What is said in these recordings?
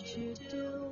what you do.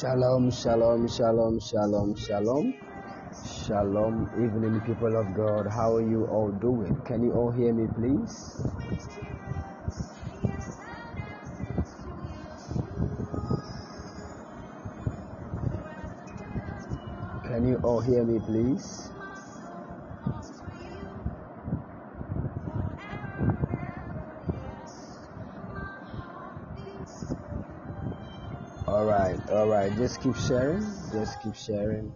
Shalom, shalom, shalom, shalom, shalom. Shalom, evening people of God. How are you all doing? Can you all hear me, please? Can you all hear me, please? Just keep sharing. Just keep sharing.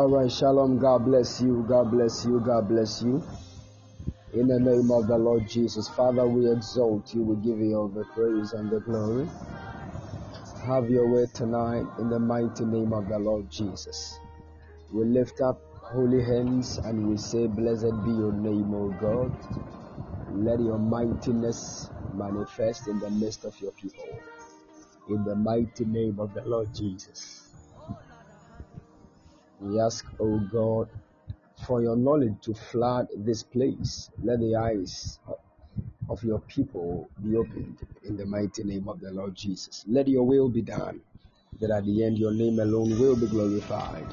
All right, shalom. God bless you. God bless you. God bless you. In the name of the Lord Jesus, Father, we exalt you. We give you all the praise and the glory. Have your way tonight in the mighty name of the Lord Jesus. We lift up holy hands and we say, Blessed be your name, O God. Let your mightiness manifest in the midst of your people. In the mighty name of the Lord Jesus. We ask, O God, for your knowledge to flood this place. Let the eyes of your people be opened in the mighty name of the Lord Jesus. Let your will be done, that at the end your name alone will be glorified.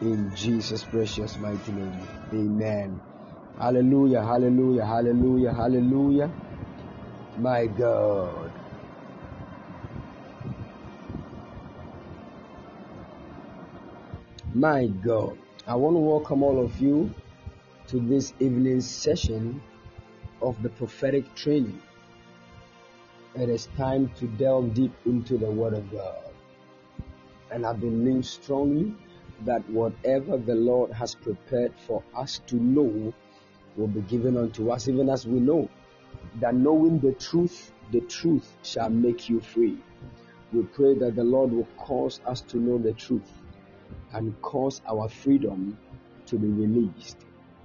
In Jesus' precious mighty name. Amen. Hallelujah, hallelujah, hallelujah, hallelujah. My God. My God. I want to welcome all of you to this evening session of the prophetic training. It is time to delve deep into the Word of God. And I believe strongly that whatever the Lord has prepared for us to know will be given unto us, even as we know that knowing the truth, the truth shall make you free. We pray that the Lord will cause us to know the truth and cause our freedom to be released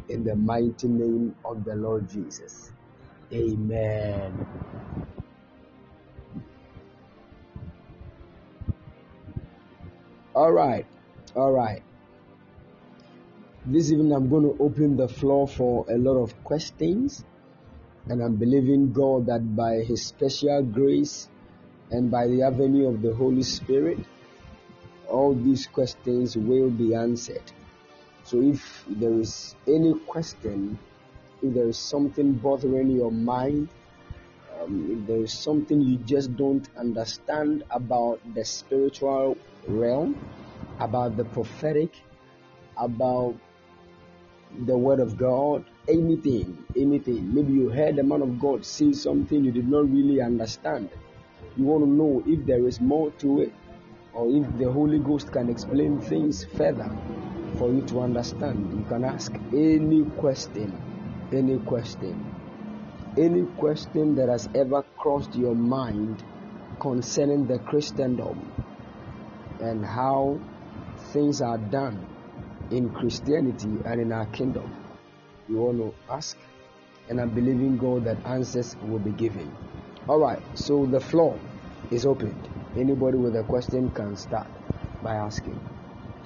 in the mighty name of the Lord Jesus. Amen. All right, all right. This evening I'm going to open the floor for a lot of questions, and I'm believing God that by His special grace and by the avenue of the Holy Spirit, all these questions will be answered. So if there is any question, if there is something bothering your mind, um, if there is something you just don't understand about the spiritual realm, about the prophetic, about the word of God, anything, anything. Maybe you heard the man of God say something you did not really understand. You want to know if there is more to it or if the Holy Ghost can explain things further for you to understand. You can ask any question, any question, any question that has ever crossed your mind concerning the Christendom and how things are done in Christianity and in our kingdom. You want to ask, and I'm believing God that answers will be given. All right, so the floor is opened. Anybody with a question can start by asking.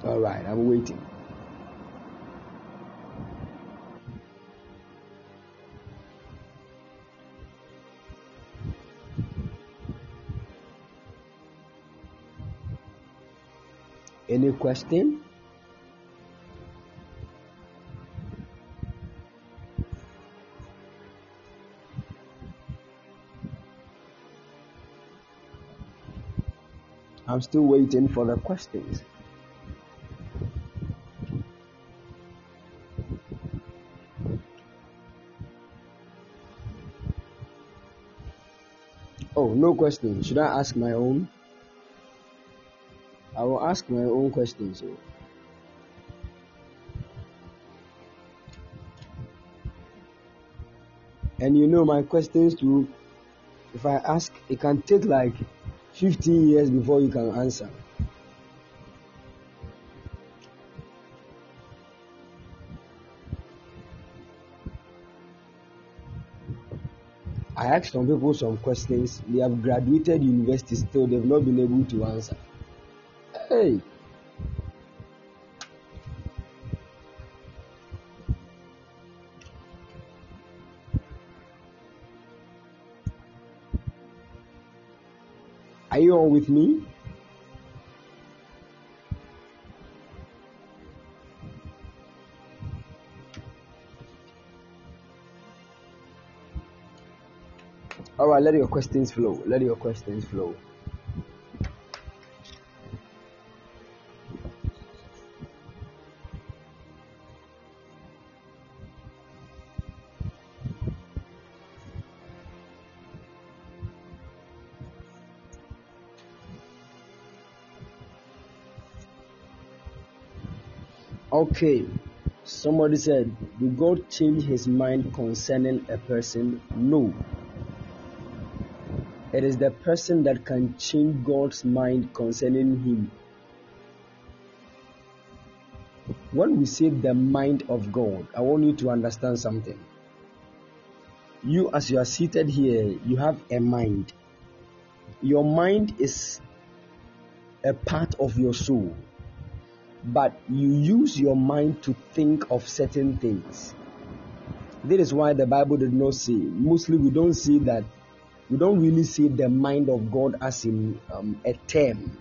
All right, I'm waiting. Any question? I'm still waiting for the questions. Oh, no question. Should I ask my own? I will ask my own questions. So. And you know, my questions too, if I ask, it can take like 15 years before you can answer. I asked some people some questions. They have graduated university still, they've not been able to answer. Hey! All with me? All right, let your questions flow. Let your questions flow. Okay. Somebody said, Did God change his mind concerning a person? No. It is the person that can change God's mind concerning him. When we say the mind of God, I want you to understand something. You, as you are seated here, you have a mind. Your mind is a part of your soul, but you use your mind to think of certain things. That is why the Bible did not say, mostly we don't see that, we don't really see the mind of God as in um, a term.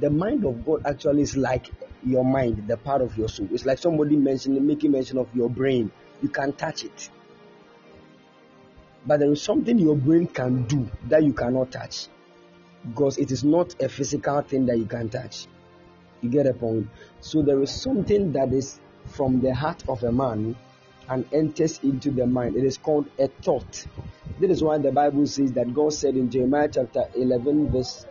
The mind of God actually is like your mind, the part of your soul. It's like somebody mentioning, making mention of your brain. You can touch it. But there is something your brain can do that you cannot touch because it is not a physical thing that you can touch. You get a point? So there is something that is from the heart of a man and enters into the mind. It is called a thought. That is why the Bible says that God said in Jeremiah chapter 11, verse,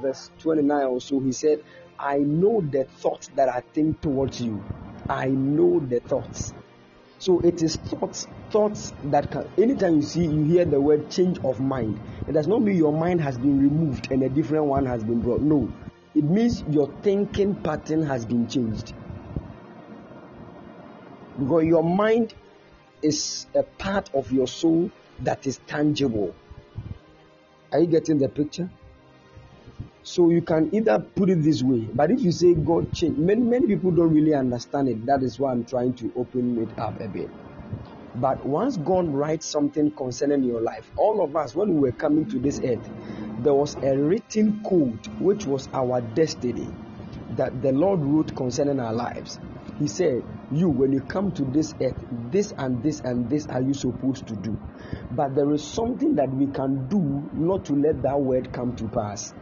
verse 29 also, He said, I know the thoughts that I think towards you. I know the thoughts. So it is thoughts, thoughts that can. Anytime you see, you hear the word change of mind. It does not mean your mind has been removed and a different one has been brought. No, it means your thinking pattern has been changed. Because your mind is a part of your soul that is tangible. Are you getting the picture? So you can either put it this way, but if you say God changed, many many people don't really understand it. That is why I'm trying to open it up a bit. But once God writes something concerning your life, all of us, when we were coming to this earth, there was a written code which was our destiny that the Lord wrote concerning our lives. He said, You, when you come to this earth, this and this and this are you supposed to do. But there is something that we can do not to let that word come to pass.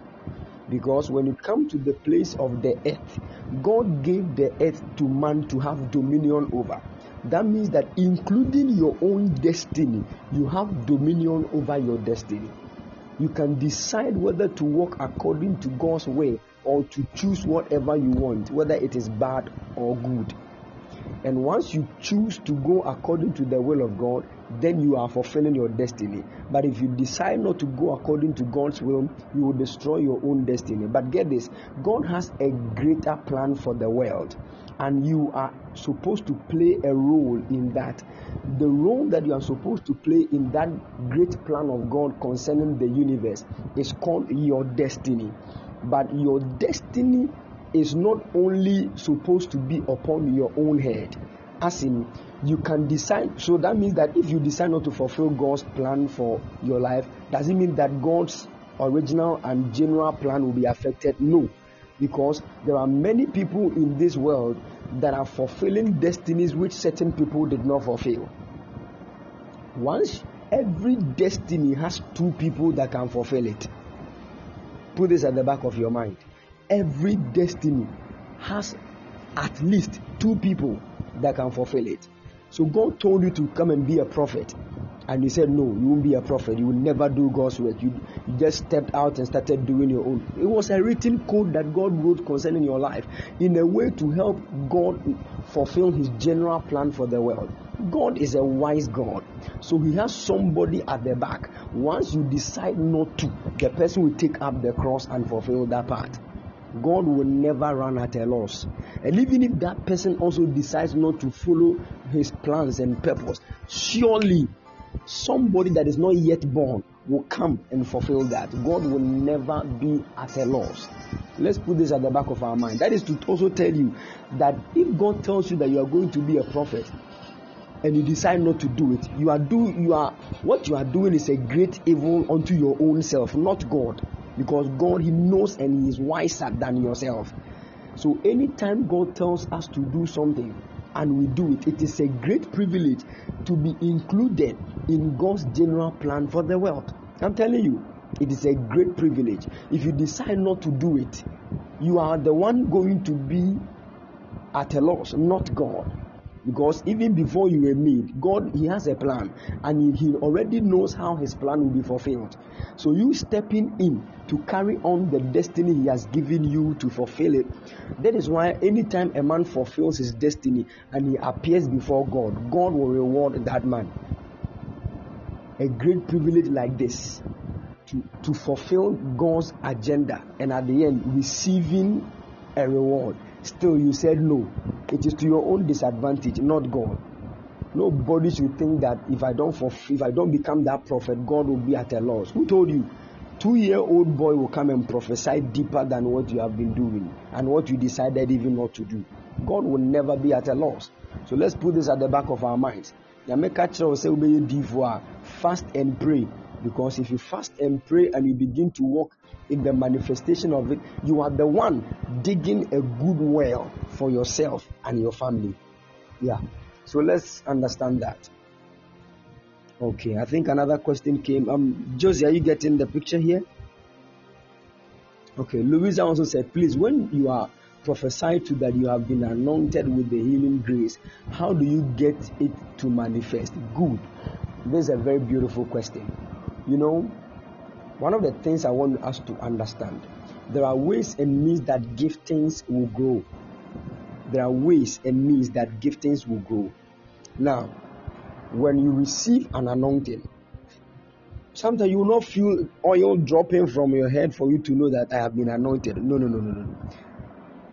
Because when you come to the place of the earth, God gave the earth to man to have dominion over. That means that including your own destiny, you have dominion over your destiny. You can decide whether to walk according to God's way or to choose whatever you want, whether it is bad or good. And once you choose to go according to the will of God, then you are fulfilling your destiny. But if you decide not to go according to God's will, you will destroy your own destiny. But get this God has a greater plan for the world, and you are supposed to play a role in that. The role that you are supposed to play in that great plan of God concerning the universe is called your destiny. But your destiny is not only supposed to be upon your own head, as in you can decide. So that means that if you decide not to fulfill God's plan for your life, does it mean that God's original and general plan will be affected? No, because there are many people in this world that are fulfilling destinies which certain people did not fulfill. Once every destiny has two people that can fulfill it, put this at the back of your mind. Every destiny has at least two people that can fulfill it. So God told you to come and be a prophet. And you said, No, you won't be a prophet. You will never do God's work. You, you just stepped out and started doing your own. It was a written code that God wrote concerning your life in a way to help God fulfill his general plan for the world. God is a wise God. So he has somebody at the back. Once you decide not to, the person will take up the cross and fulfill that part. God will never run at a loss. And even if that person also decides not to follow his plans and purpose, surely somebody that is not yet born will come and fulfill that. God will never be at a loss. Let's put this at the back of our mind. That is to also tell you that if God tells you that you are going to be a prophet and you decide not to do it, you are do you are what you are doing is a great evil unto your own self, not God because God He knows and He is wiser than yourself. So anytime God tells us to do something and we do it, it is a great privilege to be included in God's general plan for the world. I'm telling you, it is a great privilege. If you decide not to do it, you are the one going to be at a loss, not God because even before you were made god he has a plan. And he, he already knows how his plan will be fulfilled. So you stepping in to carry on the destiny he has given you to fulfill it that is why anytime a man fulfills his destiny and he appears before god god will reward that man. A great privilege like this to, to fulfill God's agenda and at the end receiving a reward. Still, you said no. It is to your own disadvantage, not God. Nobody should think that if I don't if I don't become that prophet, God will be at a loss. Who told you? Two-year-old boy will come and prophesy deeper than what you have been doing and what you decided even not to do. God will never be at a loss. So let's put this at the back of our minds. Fast and pray because if you fast and pray and you begin to walk in the manifestation of it, you are the one digging a good well for yourself and your family. Yeah. So let's understand that. Okay, I think another question came. Um, Josie, are you getting the picture here? Okay, Louisa also said, please, when you are prophesied to that you have been anointed with the healing grace, how do you get it to manifest? Good. This is a very beautiful question. You know, one of the things I want us to understand there are ways and means that giftings will grow. There are ways and means that giftings will grow. Now, when you receive an anointing, sometimes you will not feel oil dropping from your head for you to know that I have been anointed. No, no, no, no, no.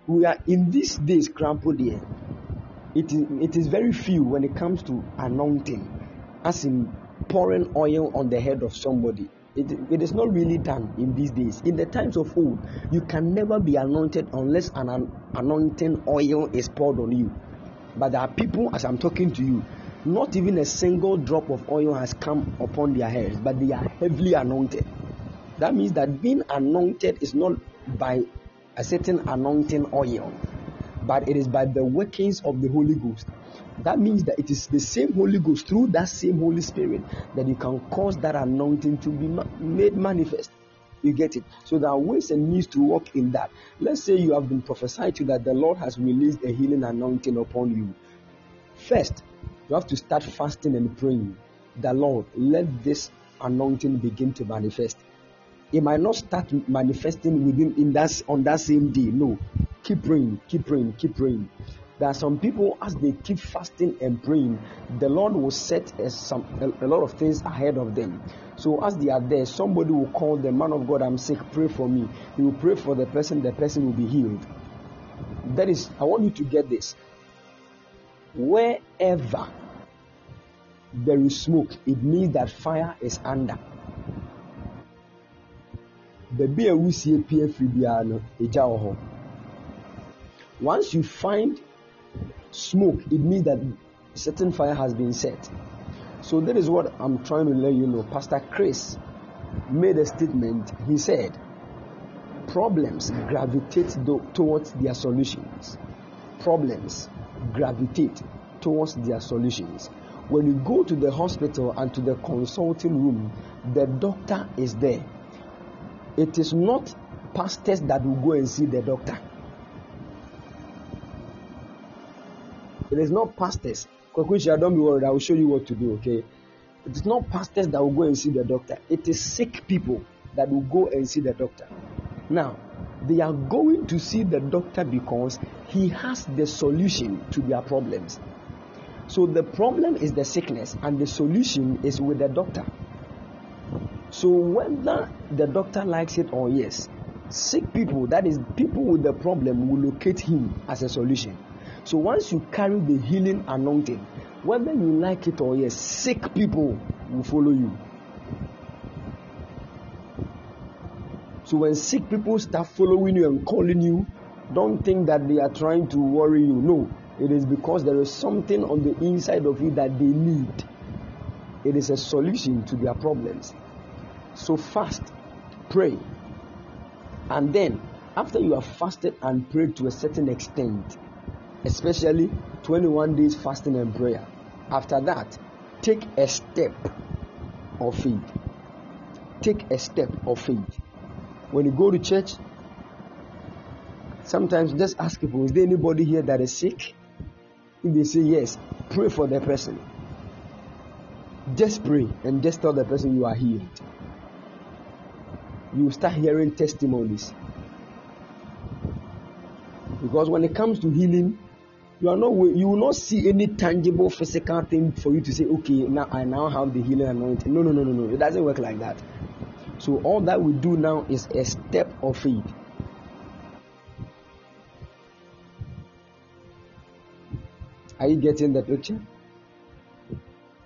We are in these days, crampled here. It is, it is very few when it comes to anointing, as in pouring oil on the head of somebody. It, it is not really done in these days. In the times of old, you can never be anointed unless an, an anointing oil is poured on you. But there are people, as I'm talking to you, not even a single drop of oil has come upon their heads, but they are heavily anointed. That means that being anointed is not by a certain anointing oil, but it is by the workings of the Holy Ghost. That means that it is the same Holy Ghost through that same Holy Spirit that you can cause that anointing to be ma- made manifest. You get it? So there are ways and means to walk in that. Let's say you have been prophesied to that the Lord has released a healing anointing upon you. First, you have to start fasting and praying. The Lord, let this anointing begin to manifest. It might not start manifesting within in that on that same day. No, keep praying, keep praying, keep praying. There are some people, as they keep fasting and praying, the Lord will set a, some, a, a, lot of things ahead of them. So, as they are there, somebody will call the man of God, I'm sick, pray for me. He will pray for the person, the person will be healed. That is, I want you to get this. Wherever there is smoke, it means that fire is under. Baabi a wusie pie firi. Once you find smoke, it means that certain fire has been set. So that is what I'm trying to let you know. Pastor Chris made a statement. He said, problems gravitate towards their solutions. Problems gravitate towards their solutions. When you go to the hospital and to the consulting room, the doctor is there. It is not pastors that will go and see the doctor. It is not pastors. Don't be worried. I will show you what to do, okay? It is not pastors that will go and see the doctor. It is sick people that will go and see the doctor. Now, they are going to see the doctor because he has the solution to their problems. So the problem is the sickness, and the solution is with the doctor. So whether the doctor likes it or yes, sick people, that is people with the problem, will locate him as a solution. So once you carry the healing anointing, whether you like it or yes, sick people will follow you. So when sick people start following you and calling you, don't think that they are trying to worry you. No, it is because there is something on the inside of you that they need. It is a solution to their problems. So fast, pray. And then, after you have fasted and prayed to a certain extent, especially 21 days fasting and prayer, after that, take a step of faith. Take a step of faith. When you go to church, sometimes just ask people, is there anybody here that is sick? If they say yes, pray for the person. Just pray and just tell the person you are healed. You will start hearing testimonies. Because when it comes to healing, you are not you will not see any tangible physical thing for you to say, okay, now I now have the healing anointing. No, no, no, no, no. It doesn't work like that. So all that we do now is a step of faith. Are you getting the picture?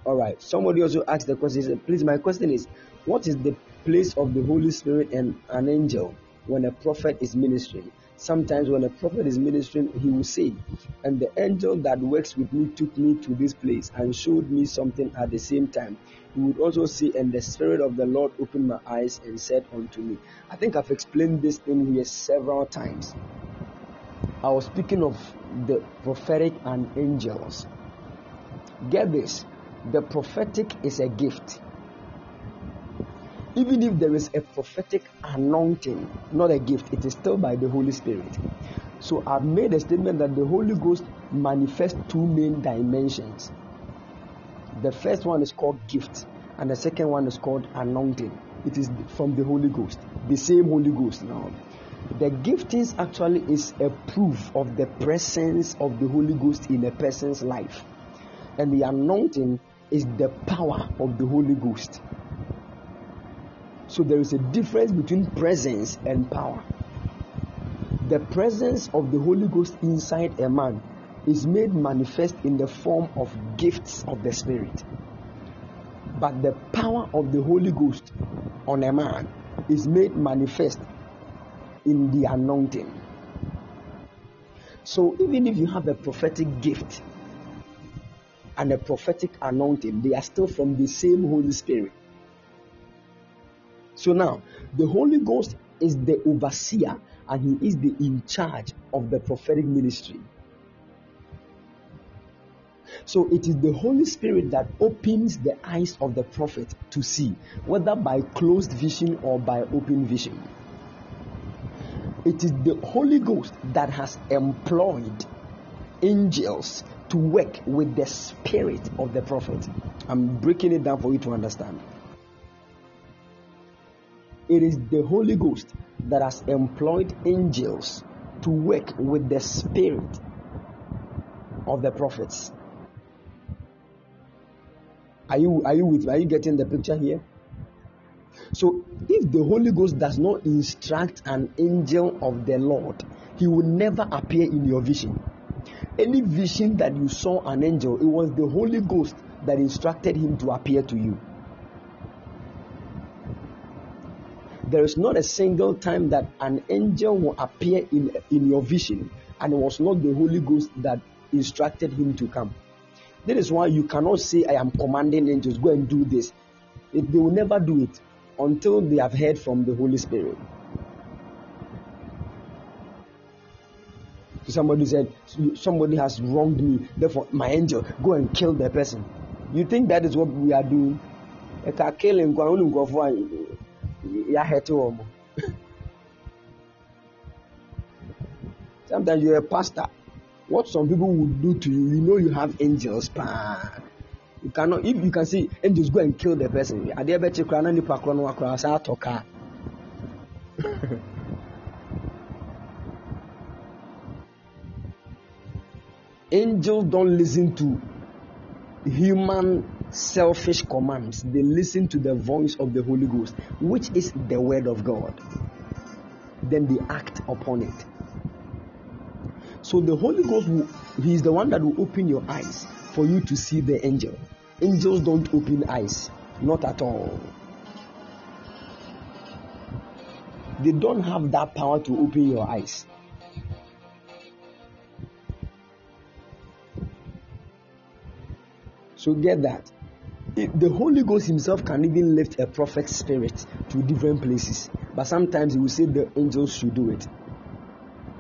All right. Somebody also asked the question. Please, my question is, what is the place of the Holy Spirit and an angel when a prophet is ministering? Sometimes when a prophet is ministering, he will say, And the angel that works with me took me to this place and showed me something at the same time. He would also say, And the Spirit of the Lord opened my eyes and said unto me. I think I've explained this thing here several times. I was speaking of the prophetic and angels. Get this the prophetic is a gift even if there is a prophetic anointing, not a gift, it is still by the Holy Spirit. So I've made a statement that the Holy Ghost manifests two main dimensions. The first one is called gift, and the second one is called anointing. It is from the Holy Ghost, the same Holy Ghost now. The giftings actually is a proof of the presence of the Holy Ghost in a person's life. And the anointing is the power of the Holy Ghost. So there is a difference between presence and power. The presence of the Holy Ghost inside a man is made manifest in the form of gifts of the Spirit. But the power of the Holy Ghost on a man is made manifest in the anointing. So even if you have a prophetic gift and a prophetic anointing, they are still from the same Holy Spirit. So now, the Holy Ghost is the overseer and he is the in charge of the prophetic ministry. So it is the Holy Spirit that opens the eyes of the prophet to see, whether by closed vision or by open vision. It is the Holy Ghost that has employed angels to work with the spirit of the prophet. I'm breaking it down for you to understand. It is the Holy Ghost that has employed angels to work with the spirit of the prophets. Are you are you with are you getting the picture here? So if the Holy Ghost does not instruct an angel of the Lord, he will never appear in your vision. Any vision that you saw an angel, it was the Holy Ghost that instructed him to appear to you. There is not a single time that an angel will appear in, in your vision, and it was not the Holy Ghost that instructed him to come. That is why you cannot say, I am commanding angels, go and do this. It, they will never do it until they have heard from the Holy Spirit. Somebody said, Somebody has wronged me, therefore, my angel, go and kill the person. You think that is what we are doing? Yɛahɛte wɔn sometimes you're a pastor what some people would do to you you know you have angels paa you cannot if you can see angels go and kill the person adeɛ bɛkye koraa na nipa korɔ no wakora saa atɔ kaa angels don't listen to human selfish commands, they listen to the voice of the Holy Ghost, which is the word of God. Then they act upon it. So the Holy Ghost, will, He is the one that will open your eyes for you to see the angel. Angels don't open eyes, not at all. They don't have that power to open your eyes. So get that Eh, the Holy Ghost Himself can even lift a prophet's spirit to different places, but sometimes He will say the angels should do it.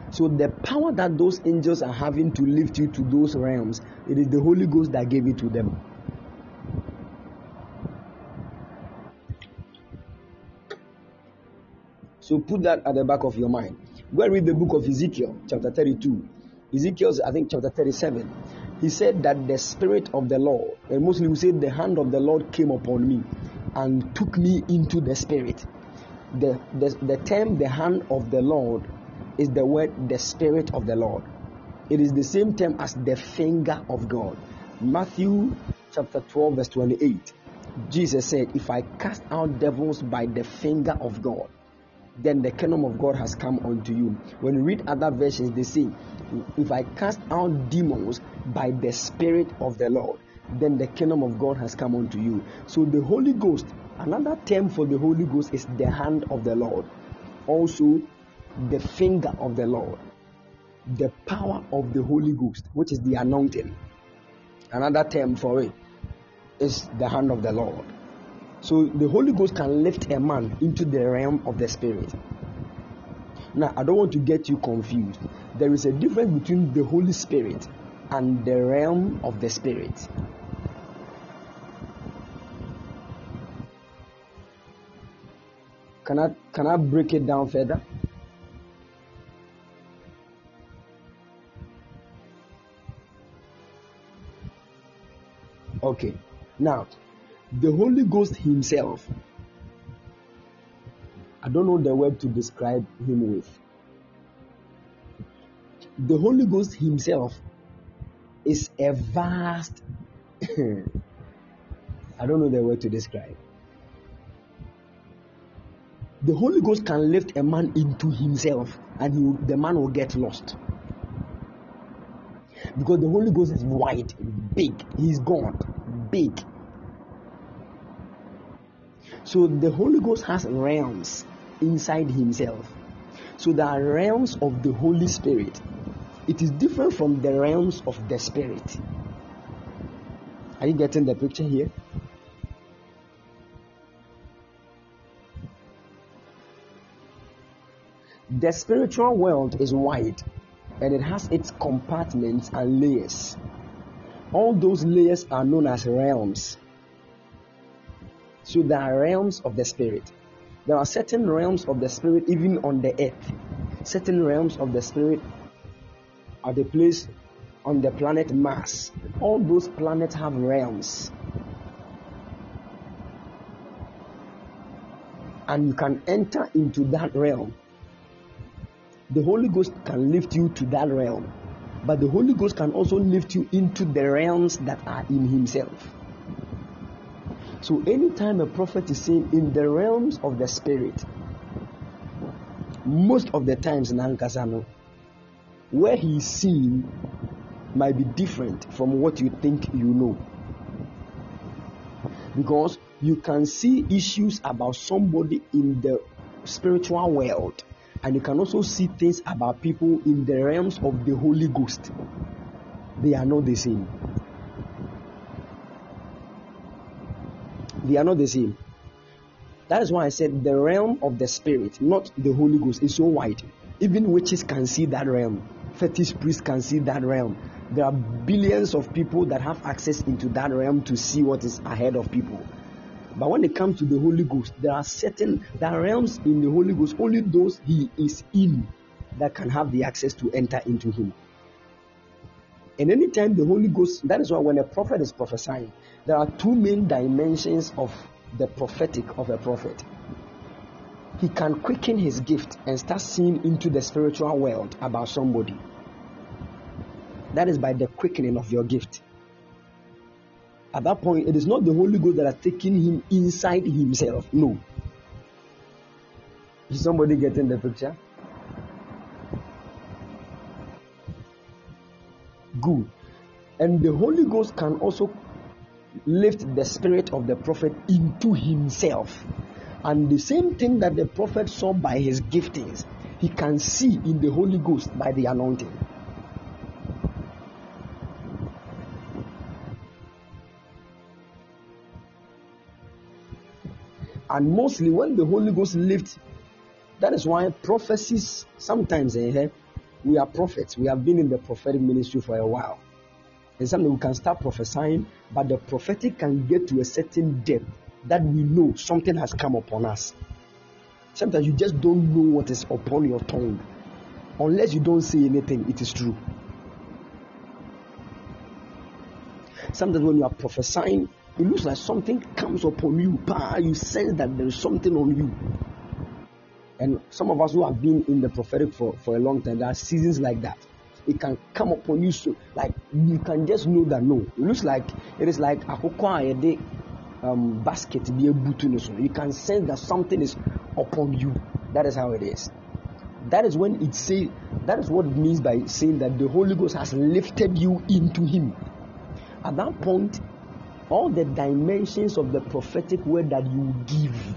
So the power that those angels are having to lift you to those realms, it is the Holy Ghost that gave it to them. So put that at the back of your mind. Go and read the book of Ezekiel, chapter 32. Ezekiel's, I think, chapter 37 he said that the spirit of the Lord, and mostly we say the hand of the Lord came upon me and took me into the spirit. The, the, the term the hand of the Lord is the word the spirit of the Lord. It is the same term as the finger of God. Matthew chapter 12, verse 28. Jesus said, If I cast out devils by the finger of God, then the kingdom of God has come unto you. When you read other versions, they say, If I cast out demons by the Spirit of the Lord, then the kingdom of God has come unto you. So the Holy Ghost, another term for the Holy Ghost is the hand of the Lord, also the finger of the Lord, the power of the Holy Ghost, which is the anointing. Another term for it is the hand of the Lord. So the Holy Ghost can lift a man into the realm of the Spirit. Now, I don't want to get you confused. There is a difference between the Holy Spirit and the realm of the Spirit. Can I can I break it down further? Okay. Now, the Holy Ghost Himself, I don't know the word to describe Him with. The Holy Ghost Himself is a vast, I don't know the word to describe. The Holy Ghost can lift a man into Himself and he, the man will get lost. Because the Holy Ghost is wide, big, He's God, big. So the Holy Ghost has realms inside himself. So there are realms of the Holy Spirit. It is different from the realms of the Spirit. Are you getting the picture here? The spiritual world is wide and it has its compartments and layers. All those layers are known as realms. So there are realms of the spirit. There are certain realms of the spirit even on the earth. Certain realms of the spirit are the place on the planet Mars. All those planets have realms. And you can enter into that realm. The Holy Ghost can lift you to that realm. But the Holy Ghost can also lift you into the realms that are in Himself. So anytime a prophet is saying in the realms of the spirit, most of the times in Ankasano, where he is seen might be different from what you think you know. Because you can see issues about somebody in the spiritual world, and you can also see things about people in the realms of the Holy Ghost. They are not the same. They are not the same. That is why I said the realm of the spirit, not the Holy Ghost, is so wide. Even witches can see that realm. Fetish priests can see that realm. There are billions of people that have access into that realm to see what is ahead of people. But when it comes to the Holy Ghost, there are certain there are realms in the Holy Ghost, only those he is in that can have the access to enter into him. And anytime the Holy Ghost, that is why when a prophet is prophesying, there are two main dimensions of the prophetic of a prophet. He can quicken his gift and start seeing into the spiritual world about somebody. That is by the quickening of your gift. At that point, it is not the Holy Ghost that are taking him inside himself. No. Is somebody getting the picture? Good. And the Holy Ghost can also lift the spirit of the prophet into himself. And the same thing that the prophet saw by his giftings, he can see in the Holy Ghost by the anointing. And mostly when the Holy Ghost lifts, that is why prophecies sometimes eh, we are prophets. We have been in the prophetic ministry for a while. And sometimes we can start prophesying, but the prophetic can get to a certain depth that we know something has come upon us. Sometimes you just don't know what is upon your tongue. Unless you don't say anything, it is true. Sometimes when you are prophesying, it looks like something comes upon you. You sense that there is something on you. And some of us who have been in the prophetic for, for a long time, there are seasons like that. It can come upon you so like you can just know that no. It looks like it is like akoko a um, basket be a so you can sense that something is upon you. That is how it is. That is when it say that is what it means by saying that the Holy Ghost has lifted you into Him. At that point, all the dimensions of the prophetic word that you give,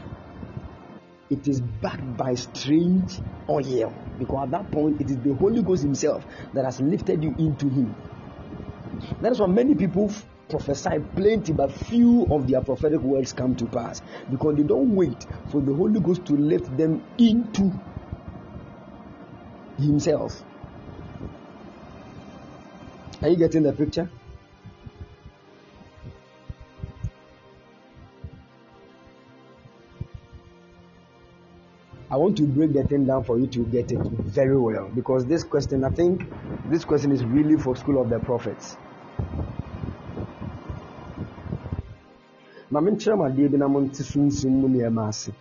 it is backed by strange oil. Because at that point, it is the Holy Ghost Himself that has lifted you into Him. That is why many people prophesy plenty, but few of their prophetic words come to pass because they don't wait for the Holy Ghost to lift them into Himself. Are you getting the picture? I want to break the thing down for you to get it very well because this question, I think, this question is really for School of the Prophets. ma menkyerɛ mu adeɛ bi na monte sunsum mu nneɛma ase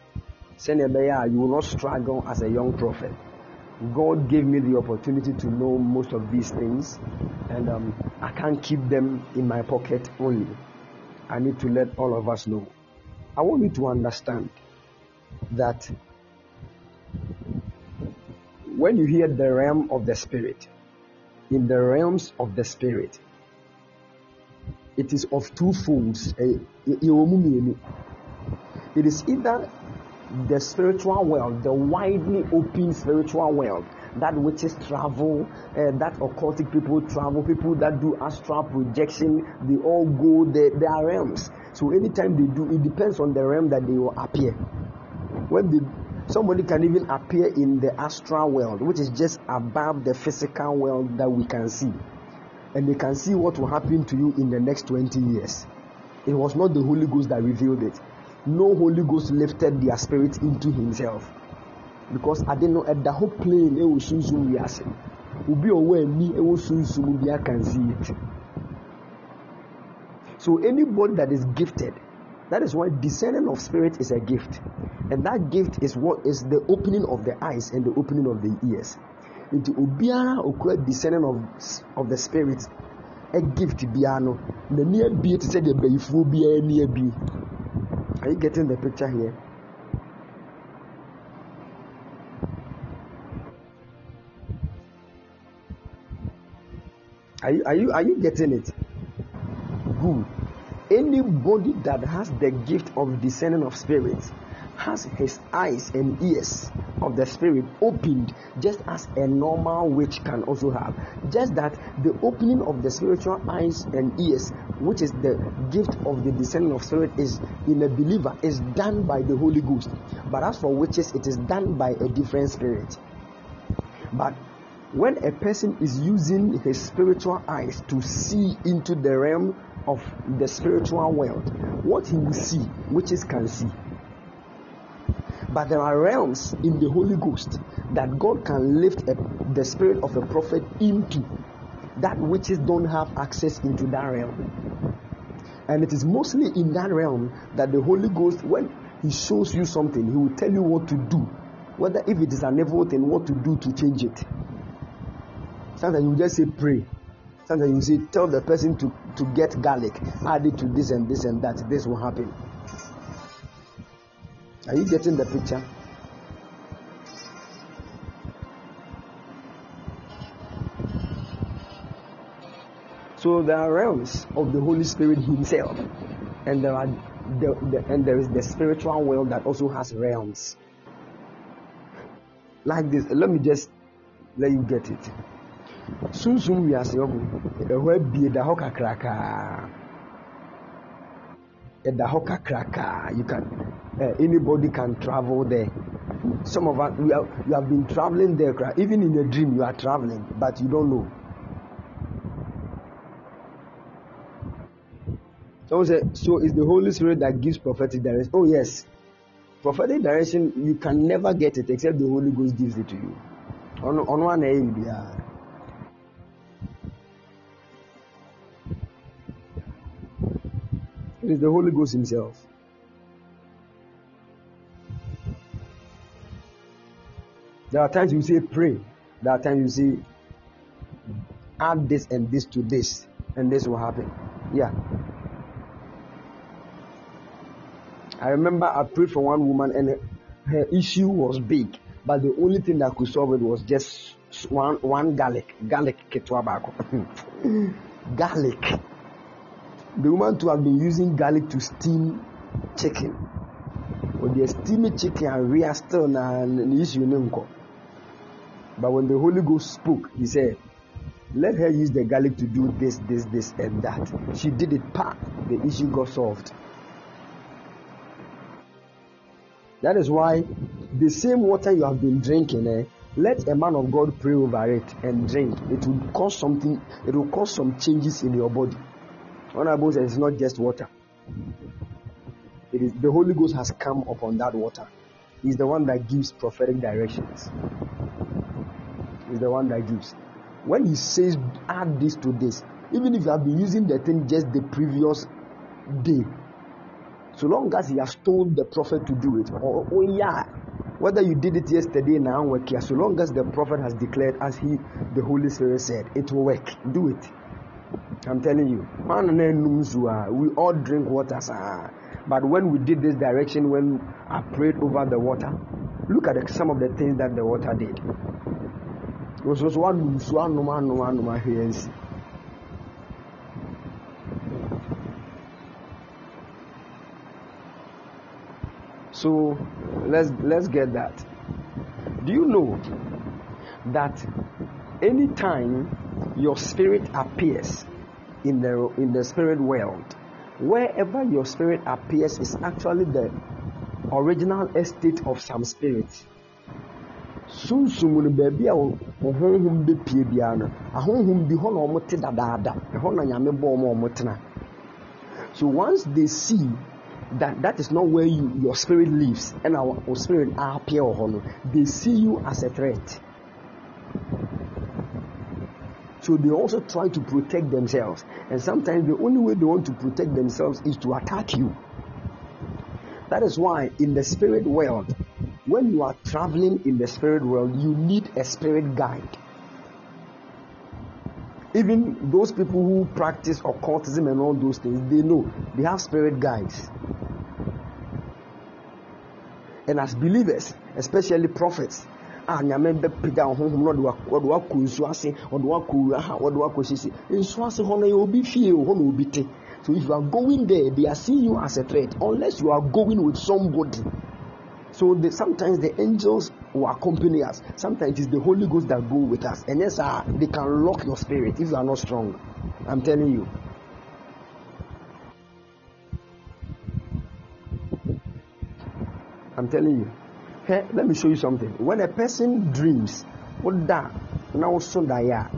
sɛnea ɛbɛyɛ a you will not struggle as a young prophet. God gave me the opportunity to know most of these things and um, I can't keep them in my pocket only. I need to let all of us know. I want you to understand that when you hear the realm of the spirit in the realms of the spirit it is of two folds. Eh, it is either the spiritual world, the widely open spiritual world, that witches travel, uh, that occultic people travel, people that do astral projection, they all go are realms. So anytime they do, it depends on the realm that they will appear. When they, somebody can even appear in the astral world, which is just above the physical world that we can see and they can see what will happen to you in the next 20 years. It was not the Holy Ghost that revealed it. No Holy Ghost lifted their spirit into himself. Because I didn't know at the whole plane it will soon soon we are saying. Ubi aware me it was soon soon we can see it. So anybody that is gifted, that is why discerning of spirit is a gift. And that gift is what is the opening of the eyes and the opening of the ears nti obiara okura discerning of of the spirit a gift biara no n'ani abie te sɛ deɛ bɛyifuo biara are you getting the picture here. Are you, are you are you getting it? Good. Anybody that has the gift of discerning of spirits has his eyes and ears of the spirit opened just as a normal witch can also have. Just that the opening of the spiritual eyes and ears which is the gift of the discerning of spirit is in a believer is done by the holy ghost. But as for witches it is done by a different spirit. But when a person is using his spiritual eyes to see into the realm of the spiritual world what he will see witches can see but there are realms in the Holy Ghost that God can lift a, the spirit of a prophet into that witches don't have access into that realm. And it is mostly in that realm that the Holy Ghost, when He shows you something, He will tell you what to do. Whether if it is an evil thing, what to do to change it. Sometimes you just say pray. Sometimes you say tell the person to, to get garlic, add it to this and this and that. This will happen. Are you getting the picture? So there are realms of the Holy Spirit Himself, and there are the, the, and there is the spiritual world that also has realms. Like this, let me just let you get it. Sunsun wiase ɔho ɛhɔ abie da hɔ kakrakaa ɛda hɔ kakrakaa you can uh, anybody can travel there. Some of us we have, you have been traveling there even in a dream you are traveling but you don't know. Someone say so it's the holy spirit that gives prophetic direction. Oh yes. Prophetic direction you can never get it except the holy ghost gives it to you. On on one na It is the Holy Ghost Himself. There are times you say pray. There are times you say add this and this to this, and this will happen. Yeah. I remember I prayed for one woman and her issue was big, but the only thing that could solve it was just one one garlic, garlic ketwabako, garlic. The woman to have been using garlic to steam chicken. With the steamy chicken and real still na issue nko. But when the Holy Ghost spoke, he said, Let her use the garlic to do this, this, this, and that. She did it, pa, the issue got solved. That is why the same water you have been drinking, eh, let a man of God pray over it and drink. It will cause something, it will cause some changes in your body. Honorable says it's not just water. It is the Holy Ghost has come upon that water. He's the one that gives prophetic directions. He's the one that gives. When he says add this to this, even if you have been using the thing just the previous day, so long as he has told the prophet to do it, or oh yeah, whether you did it yesterday now work here, so long as the prophet has declared as he the Holy Spirit said, it will work. Do it. I'm telling you. Ah, we all drink water, sir. But when we did this direction, when I prayed over the water, look at the, some of the things that the water did. It was just So let's let's get that. Do you know that anytime your spirit appears in the in the spirit world, wherever your spirit appears is actually the original estate of some sunsum no ahonhom bi dadaada nyame so once they see that that is not where you your spirit lives and our, spirit appear or they see you as a threat so they also try to protect themselves. And sometimes the only way they want to protect themselves is to attack you. That is why in the spirit world when you are traveling in the spirit world you need a spirit guide. Even those people who practice occultism and all those things they know they have spirit guides. And as believers especially prophets a nyame bɛpagya honhom na ɔde wakɔ nsu ase ɔde wakɔ wura ha ɔde wakɔ sisi. Nsu ase no obi fie obi te. So if you are going there they are seeing you as a threat unless you are going with somebody. So the, sometimes the angels will accompany us. Sometimes it is the holy ghost that go with us. And yes uh, they can lock your spirit if you are not strong. I'm telling you. I'm telling you. Hey, let me show you something. When a person dreams, what that now so that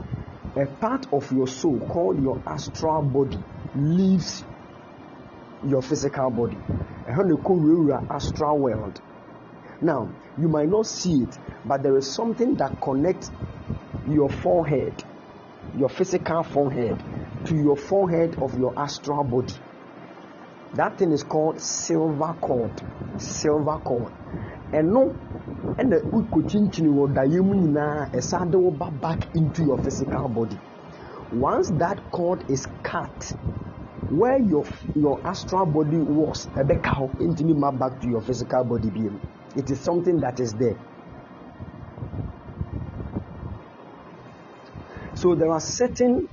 a part of your soul called your astral body leaves your physical body. Astral world. Now, you might not see it, but there is something that connects your forehead, your physical forehead, to your forehead of your astral body. That thing is called silver cord. Silver cord. Ɛno ɛna wokɔkyinkyini wɔ daeɛ mu nyinaa ɛsan de woba back into your physical body. Once that cord is cut where your your astral body was ɛbɛka hɔ ntumi ma back to your physical body biom it is something that is there. So there are certain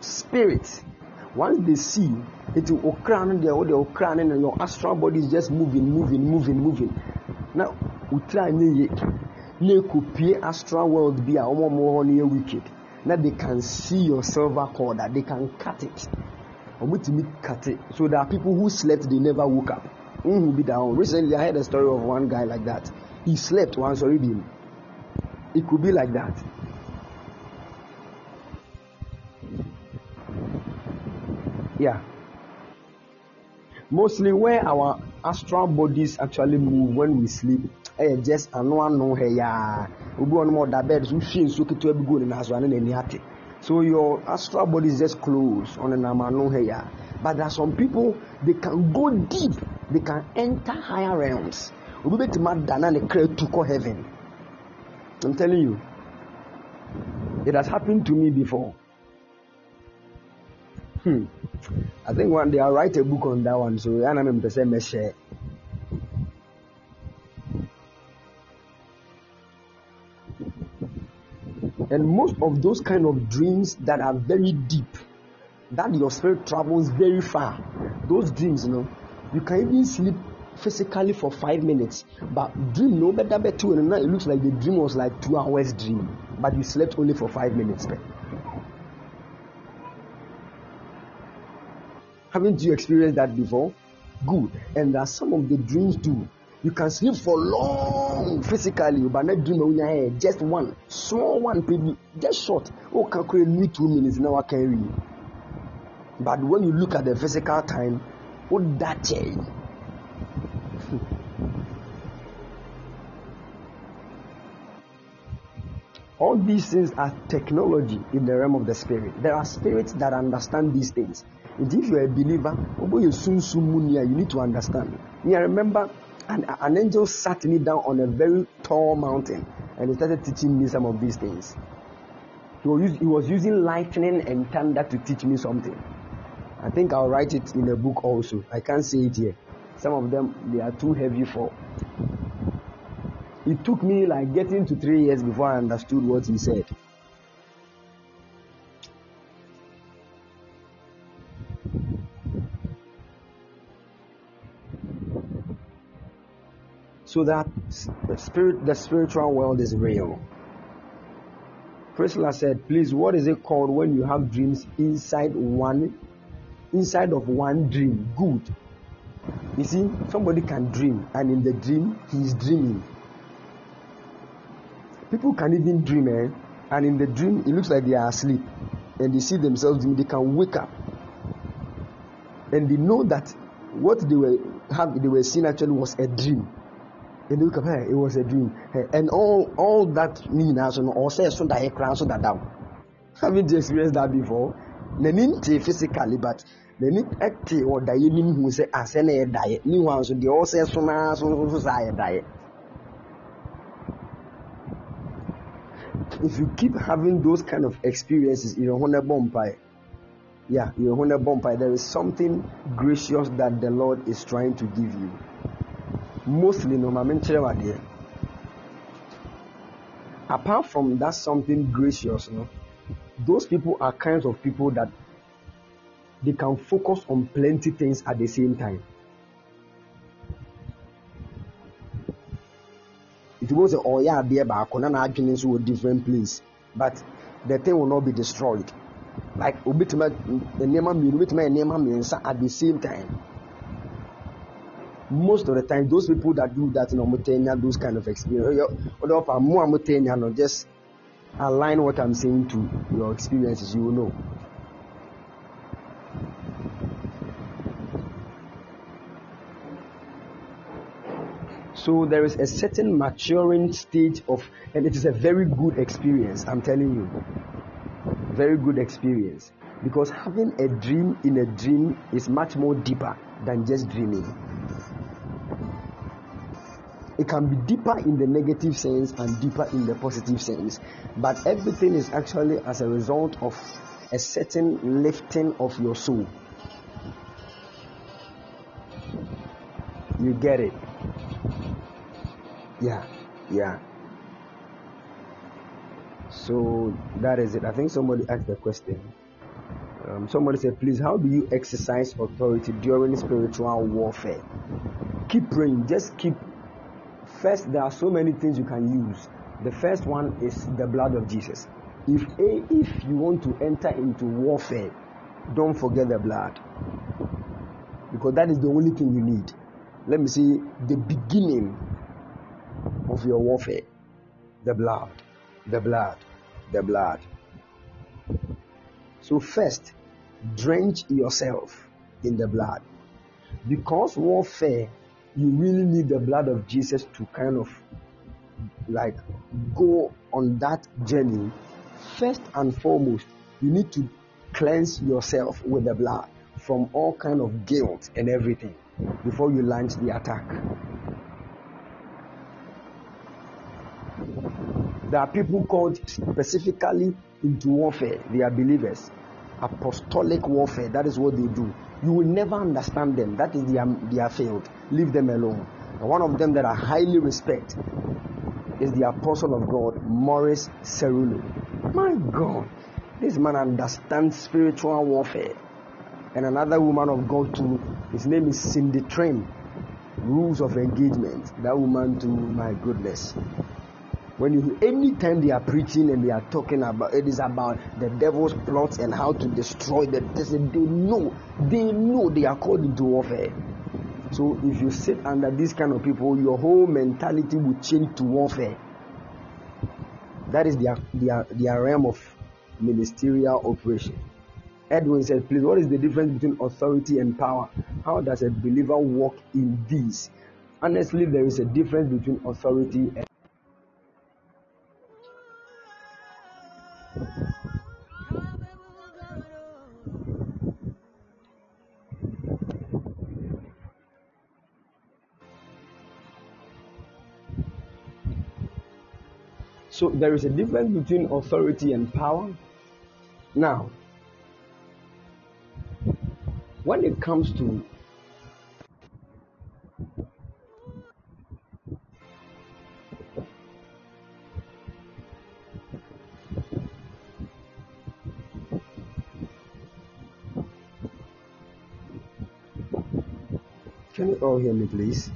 spirits once they see it okra no deɛ wode okra no na your astral body is just moving moving moving moving. Na wotira nye yie na ekopie astral world bi a wɔn a wɔwɔ hɔ no yɛ wicked. Na they can see your silver cord they can cut it. Wɔn tumi cut it. So there are people who slept they never woke up. Nhun bi da hɔ. Recently i heard a story of one guy like that. He slept once already. It could be like that. Yeah. Mostly where our astral bodies actually move when we sleep, eh, just ano ano he ya. Obi on more that bed so hwe nso ketewa bi go ne naso ane n'ani ate. So your astral body is just closed on an ano he ya. But there are some people they can go deep. They can enter higher realms. Obi betuma dana ne kra to call heaven. I'm telling you. It has happened to me before. Hmm. I think one day I'll write a book on that one. So I'm going to share. And most of those kind of dreams that are very deep, that your spirit travels very far, those dreams, you know, you can even sleep physically for five minutes, but dream no better better it looks like the dream was like two hours dream, but you slept only for five minutes. Haven't you experienced that before? Good. And are some of the dreams do. you can sleep for long physically, but not dream your head. Just one, small one, baby, just short. Oh, can create me two minutes now. I can read. But when you look at the physical time, what that change? All these things are technology in the realm of the spirit. There are spirits that understand these things. If you're a believer, you need to understand. Yeah, remember and an angel sat me down on a very tall mountain and he started teaching me some of these things. He was, he was using lightning and thunder to teach me something. I think I'll write it in a book also. I can't say it here. Some of them they are too heavy for. It took me like getting to three years before I understood what he said. So that the spirit the spiritual world is real. Priscilla said please what is it called when you have dreams inside one inside of one dream? Good. You see somebody can dream and in the dream he is dreaming. People can even dream eh? and in the dream it looks like they are asleep and they see themselves dreaming. They can wake up. And they know that what they were have they were seeing actually was a dream and look up it was a dream. Hey, and all all that mean as no or say so that he cry so that down. Haven't you experienced that before? N'ani nte physically but n'ani ɛte daeɛ nim hu sɛ asɛ na yɛ daeɛ ne hu nso deɛ ɔsɛ so naa so nso saa if you keep having those kind of experiences your ho na bɔ mpae yeah your ho na bɔ mpae there is something gracious that the lord is trying to give you mostly no maame nkyerɛ apart from that something gracious no those people are kinds of people that they can focus on plenty things at the same time. It was a ɔyɛ adeɛ baako na n'adwene nso wɔ different place. But the thing will not be destroyed. Like obituma nneɛma mmienu obituma nneɛma mmiɛnsa at the same time most of the time those people that do that in Omotenya, those kind of experience just align what I'm saying to your experiences, you will know. So there is a certain maturing stage of, and it is a very good experience, I'm telling you. Very good experience. Because having a dream in a dream is much more deeper than just dreaming. It can be deeper in the negative sense and deeper in the positive sense. But everything is actually as a result of a certain lifting of your soul. You get it? Yeah, yeah. So that is it. I think somebody asked the question. Um, somebody said, please, how do you exercise authority during spiritual warfare? Keep praying. Just keep First, there are so many things you can use. The first one is the blood of Jesus. If a, if you want to enter into warfare, don't forget the blood. Because that is the only thing you need. Let me see the beginning of your warfare. The blood. The blood. The blood. So first, drench yourself in the blood. Because warfare you really need the blood of Jesus to kind of like go on that journey. First and foremost, you need to cleanse yourself with the blood from all kind of guilt and everything before you launch the attack. There are people called specifically into warfare. They are believers. apostolic warfare. That is what they do. You will never understand them. That is their, their field. Leave them alone. And one of them that I highly respect is the apostle of God, Morris Cerullo. My God, this man understands spiritual warfare. And another woman of God too, his name is Cindy Trimm. Rules of engagement. That woman too, my goodness. When you anytime they are preaching and they are talking about it is about the devil's plots and how to destroy the person, they know, they know they are called into warfare. So if you sit under these kind of people, your whole mentality will change to warfare. That is their their, their realm of ministerial operation. Edwin said, please, what is the difference between authority and power? How does a believer walk in these? Honestly, there is a difference between authority and So there is a difference between authority and power. Now, when it comes to All hear me, please?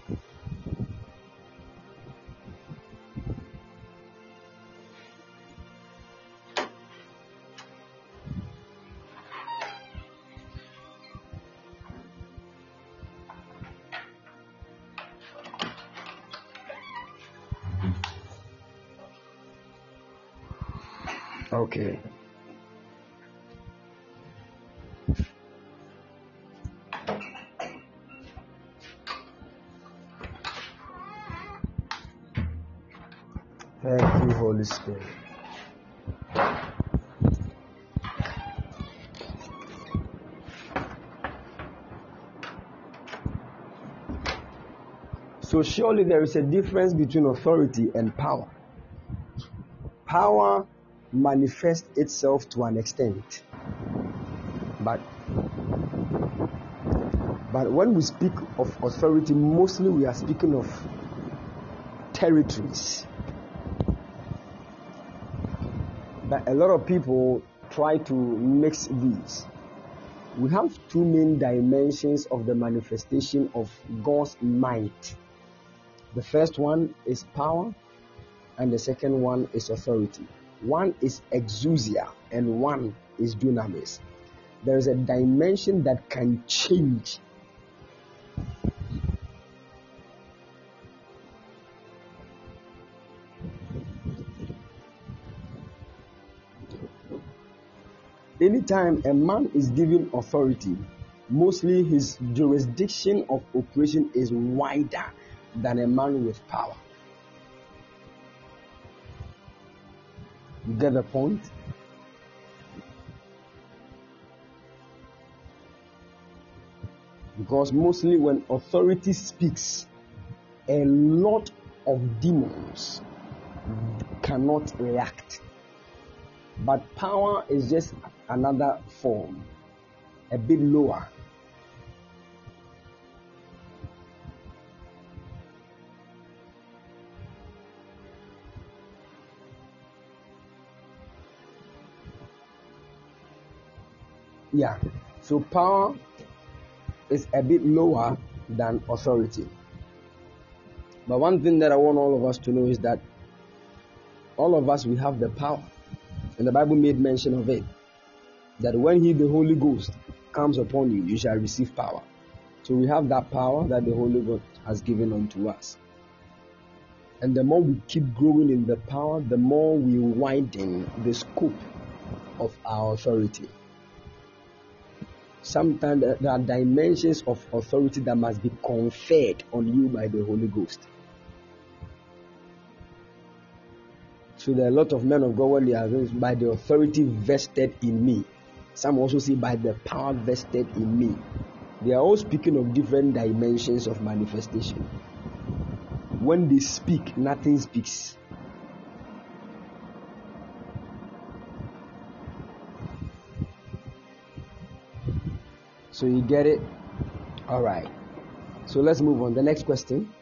So, surely there is a difference between authority and power. Power manifests itself to an extent. But but when we speak of authority, mostly we are speaking of territories. But a lot of people try to mix these. We have two main dimensions of the manifestation of God's might. The first one is power, and the second one is authority. One is exousia and one is dunamis. There is a dimension that can change. Anytime a man is given authority, mostly his jurisdiction of operation is wider than a man with power. You get the point? Because mostly when authority speaks, a lot of demons cannot react. But power is just another form, a bit lower. Yeah. So power is a bit lower than authority. But one thing that I want all of us to know is that all of us we have the power. And the Bible made mention of it. That when he the Holy Ghost comes upon you, you shall receive power. So we have that power that the Holy Ghost has given unto us. And the more we keep growing in the power, the more we widen the scope of our authority sometimes there are dimensions of authority that must be conferred on you by the Holy Ghost. So there are a lot of men of God when they are by the authority vested in me. Some also say by the power vested in me. They are all speaking of different dimensions of manifestation. When they speak, nothing speaks. So you get it? All right. So let's move on. The next question.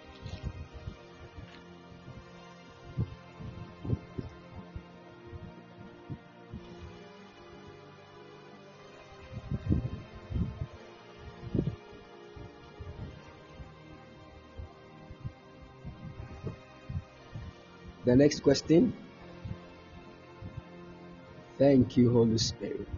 The next question. Thank you, Holy Spirit.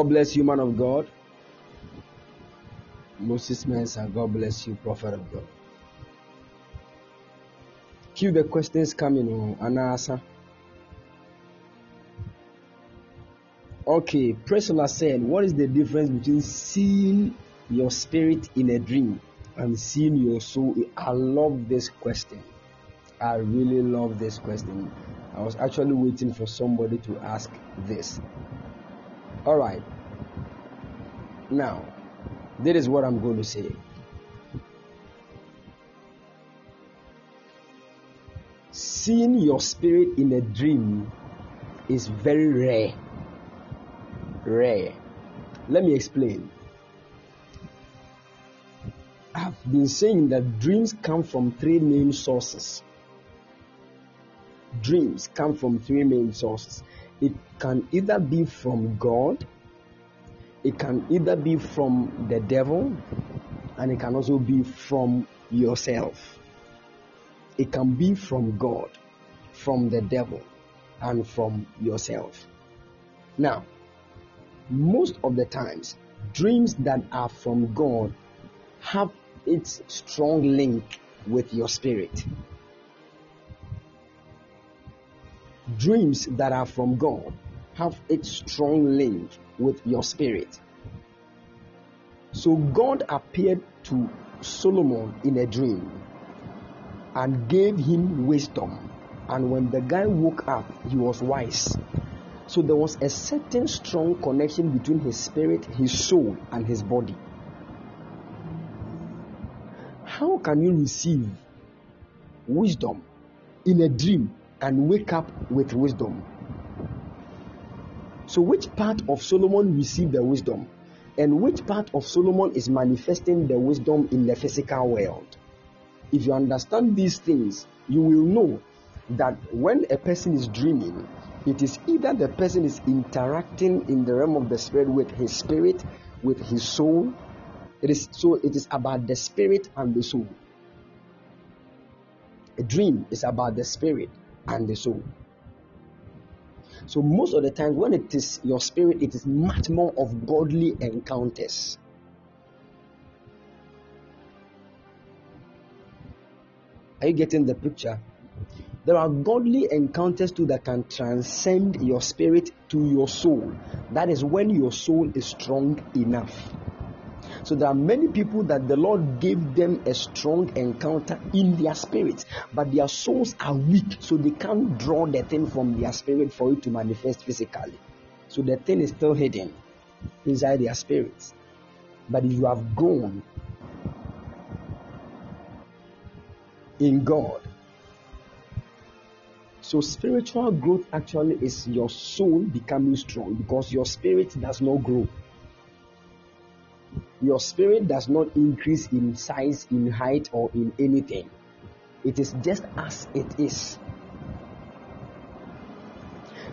God bless you, man of God. Moses Mensah, God bless you, prophet of God. Keep the questions coming, oh, Anasa. Okay, Priscilla said, What is the difference between seeing your spirit in a dream and seeing your soul? I love this question. I really love this question. I was actually waiting for somebody to ask this. All right. Now, this is what I'm going to say. Seeing your spirit in a dream is very rare. Rare. Let me explain. I've been saying that dreams come from three main sources. Dreams come from three main sources. It can either be from God, it can either be from the devil, and it can also be from yourself. It can be from God, from the devil, and from yourself. Now, most of the times, dreams that are from God have its strong link with your spirit. Dreams that are from God have a strong link with your spirit. So God appeared to Solomon in a dream and gave him wisdom. And when the guy woke up, he was wise. So there was a certain strong connection between his spirit, his soul, and his body. How can you receive wisdom in a dream and wake up with wisdom. So, which part of Solomon received the wisdom? And which part of Solomon is manifesting the wisdom in the physical world? If you understand these things, you will know that when a person is dreaming, it is either the person is interacting in the realm of the spirit with his spirit, with his soul. It is so it is about the spirit and the soul. A dream is about the spirit and the soul. So most of the time, when it is your spirit, it is much more of godly encounters. Are you getting the picture? There are godly encounters too that can transcend your spirit to your soul. That is when your soul is strong enough. So there are many people that the Lord gave them a strong encounter in their spirit, but their souls are weak, so they can't draw the thing from their spirit for it to manifest physically. So the thing is still hidden inside their spirits. But if you have grown in God, so spiritual growth actually is your soul becoming strong because your spirit does not grow. Your spirit does not increase in size, in height, or in anything. It is just as it is.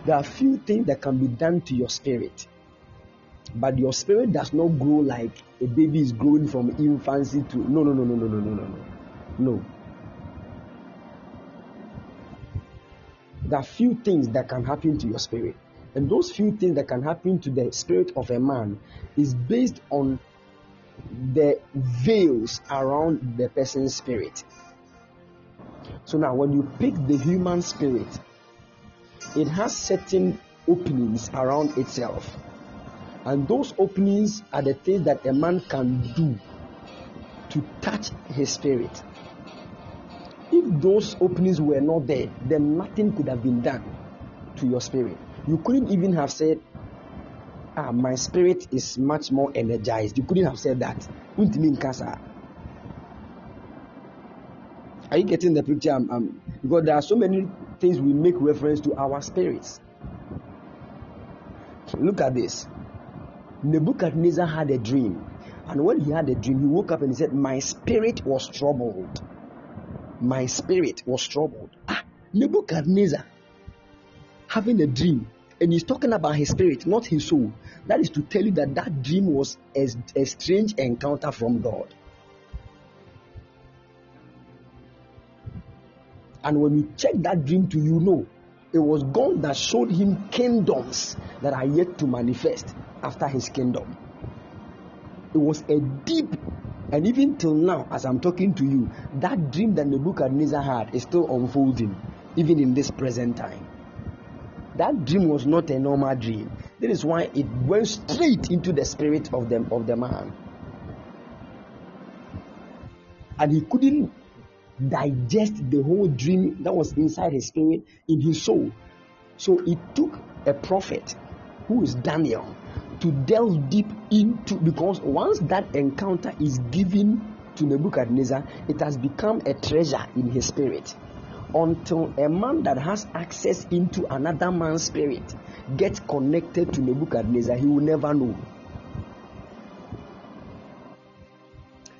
There are few things that can be done to your spirit, but your spirit does not grow like a baby is growing from infancy to no, no, no, no, no, no, no, no, no. No. There are few things that can happen to your spirit. And those few things that can happen to the spirit of a man is based on the veils around the person's spirit. So now, when you pick the human spirit, it has certain openings around itself. And those openings are the things that a man can do to touch his spirit. If those openings were not there, then nothing could have been done to your spirit. You couldn't even have said, ah, my spirit is much more energized. You couldn't have said that. Are you getting the picture? I'm, I'm, because there are so many things we make reference to our spirits. Look at this. Nebuchadnezzar had a dream. And when he had a dream, he woke up and he said, My spirit was troubled. My spirit was troubled. Ah, Nebuchadnezzar having a dream. And he's talking about his spirit, not his soul. That is to tell you that that dream was a, a strange encounter from God. And when you check that dream to you know it was God that showed him kingdoms that are yet to manifest after his kingdom. It was a deep, and even till now, as I'm talking to you, that dream that Nebuchadnezzar had is still unfolding, even in this present time. That dream was not a normal dream. That is why it went straight into the spirit of the, of the man. And he couldn't digest the whole dream that was inside his spirit in his soul. So it took a prophet who is Daniel to delve deep into because once that encounter is given to Nebuchadnezzar, it has become a treasure in his spirit. Until a man that has access into another man's spirit gets connected to Nebuchadnezzar, he will never know.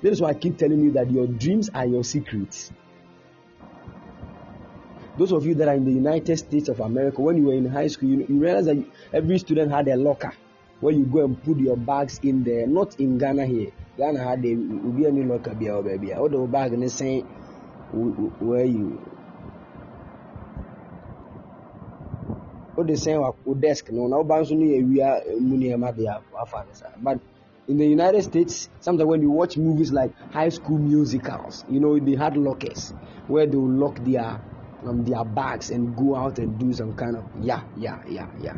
That is why I keep telling you that your dreams are your secrets. Those of you that are in the United States of America, when you were in high school, you, you realize that every student had a locker where you go and put your bags in there. Not in Ghana here. Ghana had a any locker baby. All the bag and say where you. They say wa desk no na obanso no ye wia mu ne ma de afa But in the United States, sometimes when you watch movies like high school musicals, you know, they had lockers where they will lock their um, their bags and go out and do some kind of yeah, yeah, yeah, yeah.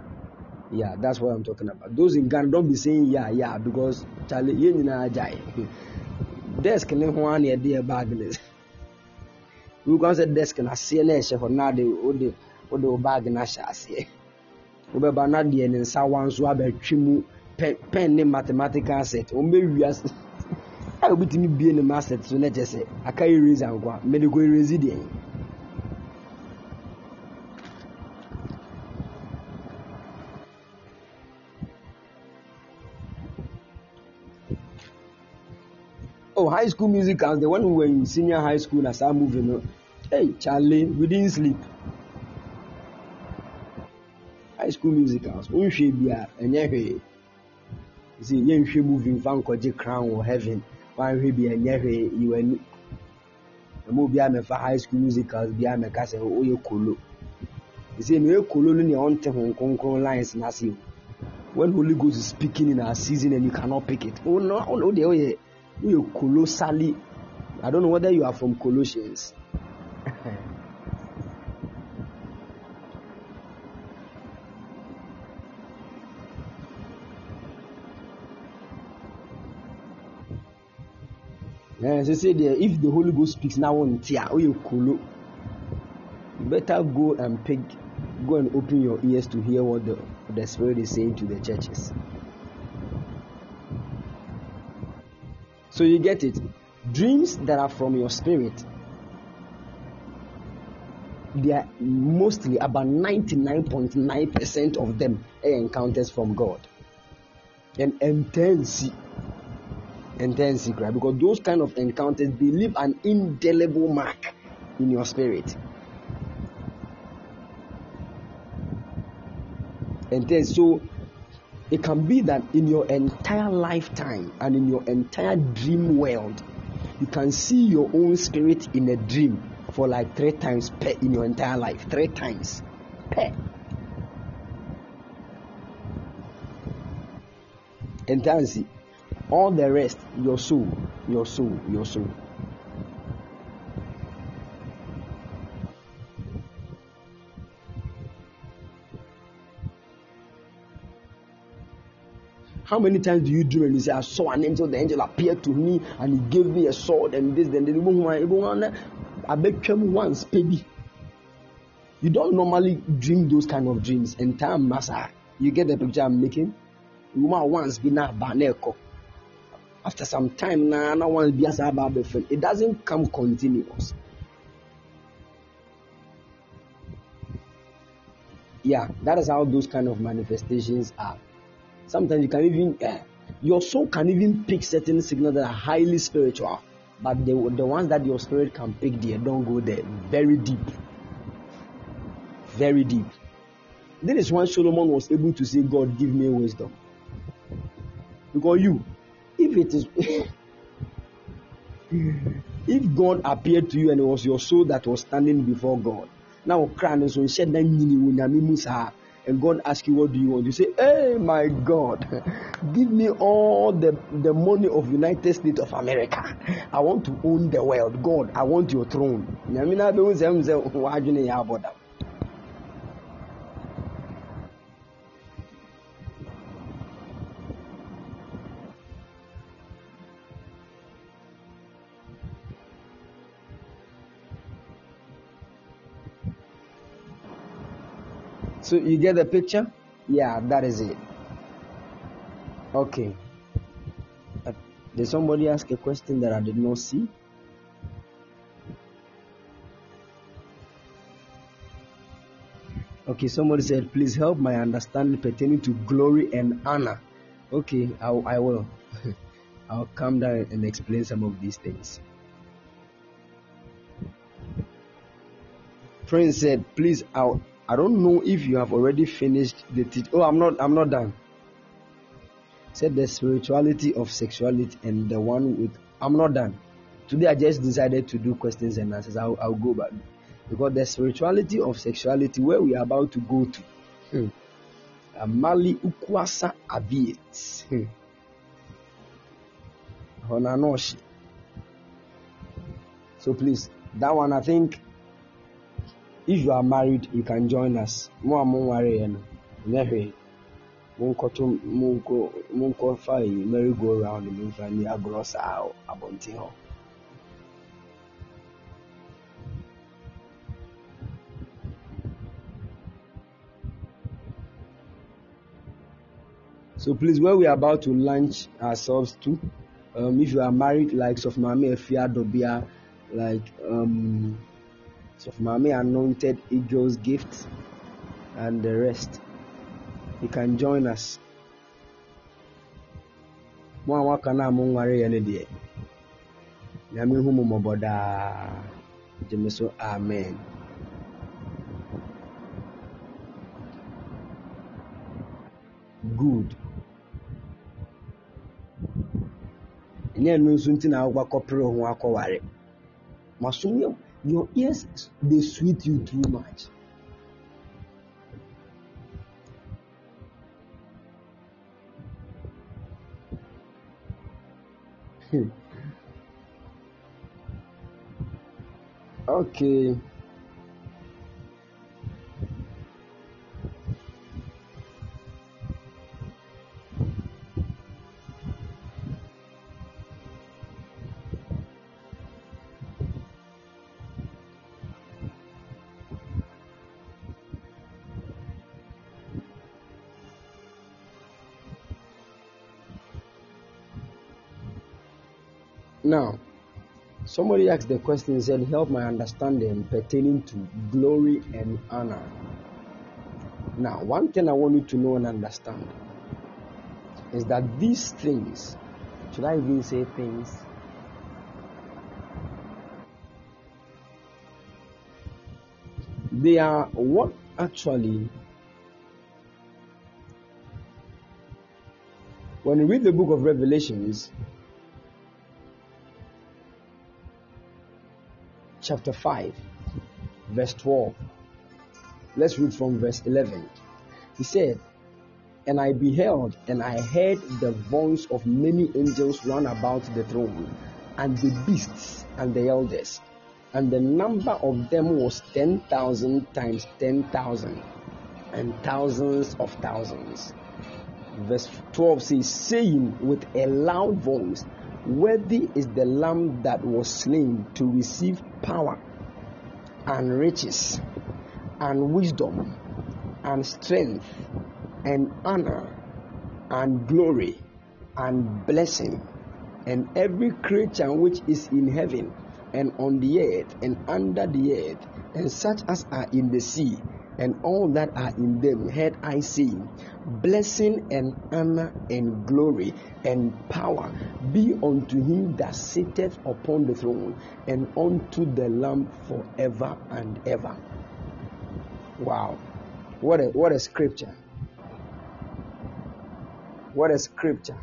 Yeah, that's what I'm talking about. Those in Ghana don't be saying yeah, yeah, because Charlie, you know, jai. Desk ne ho an ye bag ne. We go say desk na se na ehye ho na de o de o de bag na hye ase. Wo be ba na de ne nsa wan so abetwe mu pen ne mathematical set. O mbe wiase a obitumi bie ne master so na kyɛ sɛ aka erase ankwa mmede ko erase deɛ. Oh high school musicals the one we were in senior high school na saa movie no. Hey charlie we didn't sleep school musicals. Nhwɛ bia ɛnyɛ hwee sɛ yɛnhwɛ movie mfa nkɔgye crown wɔ heaven. Wanhwɛ bi ɛnyɛ hwee yiw'ani ɛma obiara mɛfa high school musicals biara mɛka sɛ woyɛ kolo. Sɛ na ɔyɛ kolo no nea ɔnte ho nkronkron lines n'ase o when holy ghost is speaking in our season and you cannot pick it o no o deɛ woyɛ woyɛ colossally i don't know whether you are from colossians Eh, so say there, if the Holy Ghost speaks now on tia, oh you better go and pick, go and open your ears to hear what the, the Spirit is saying to the churches. So you get it. Dreams that are from your spirit, they are mostly about 99.9% of them are encounters from God. And intense secret because those kind of encounters they leave an indelible mark in your spirit. And then so it can be that in your entire lifetime and in your entire dream world, you can see your own spirit in a dream for like three times per in your entire life. Three times per. See all the rest, your soul, your soul, your soul. How many times do you dream and you say, I saw an angel, the angel appeared to me and he gave me a sword and this, then the eh? I bet you once, baby. You don't normally dream those kind of dreams. And time, massa, you get the picture I'm making? woman once be ɛkɔ after some time na na once be aba abɛfam it doesn't come continuous. Yeah that is how those kind of manifestations are. Sometimes you can even uh, your soul can even pick certain signals that are highly spiritual but the, the ones that your spirit can pick there don't go there. Very deep. Very deep. This is why solomon was able to say god give me wisdom. Because you if it is if god appeared to you and it was your soul that was standing before god now crying so shed and God asks you, What do you want? You say, Hey, my God, give me all the, the money of United States of America. I want to own the world. God, I want your throne. So you get the picture? Yeah, that is it. Okay. Uh, did somebody ask a question that I did not see? Okay, somebody said, please help my understanding pertaining to glory and honor. Okay, I, I will. I'll come down and explain some of these things. Friend said, please, I'll, I don't know if you have already finished the teach. Oh, I'm not. I'm not done. Said the spirituality of sexuality and the one with. I'm not done. Today I just decided to do questions and answers. I'll, I'll go back because the spirituality of sexuality where we are about to go to. Hmm. Amali ukwasa abiet. Hmm. So please, that one I think if you are married you can join us. Mo a mo nware yɛ no. Nyɛ hwee monkɔto monkɔ monkɔfa yi merry go round momfa ni agorɔ saa abɔnten hɔ So please, where we are about to launch ourselves to, um, if you are married, like Sofmami Efia Dobia, like um, of Mami Anointed Eagles Gift and the rest. You can join us. Mo a waka na mo nware yɛ no deɛ. Nyame hu mo mmɔbɔ daa. Gyeme so amen. Good. Ɛnyɛ no nso nti na akɔpere ho akɔware. Masom yɛ your ears they sweet you too much. Hmm. Okay somebody asked the question and said, Help my understanding pertaining to glory and honor. Now, one thing I want you to know and understand is that these things, should I even say things? They are what actually, when you read the book of Revelations, chapter 5, verse 12. Let's read from verse 11. He said, And I beheld, and I heard the voice of many angels run about the throne, and the beasts, and the elders. And the number of them was 10,000 times 10,000, and thousands of thousands. Verse 12 says, saying with a loud voice, Worthy is the Lamb that was slain to receive power and riches and wisdom and strength and honor and glory and blessing, and every creature which is in heaven and on the earth and under the earth, and such as are in the sea, and all that are in them, heard I say, Blessing and honor and glory and power be unto him that sitteth upon the throne and unto the Lamb forever and ever. Wow. What a what a scripture. What a scripture.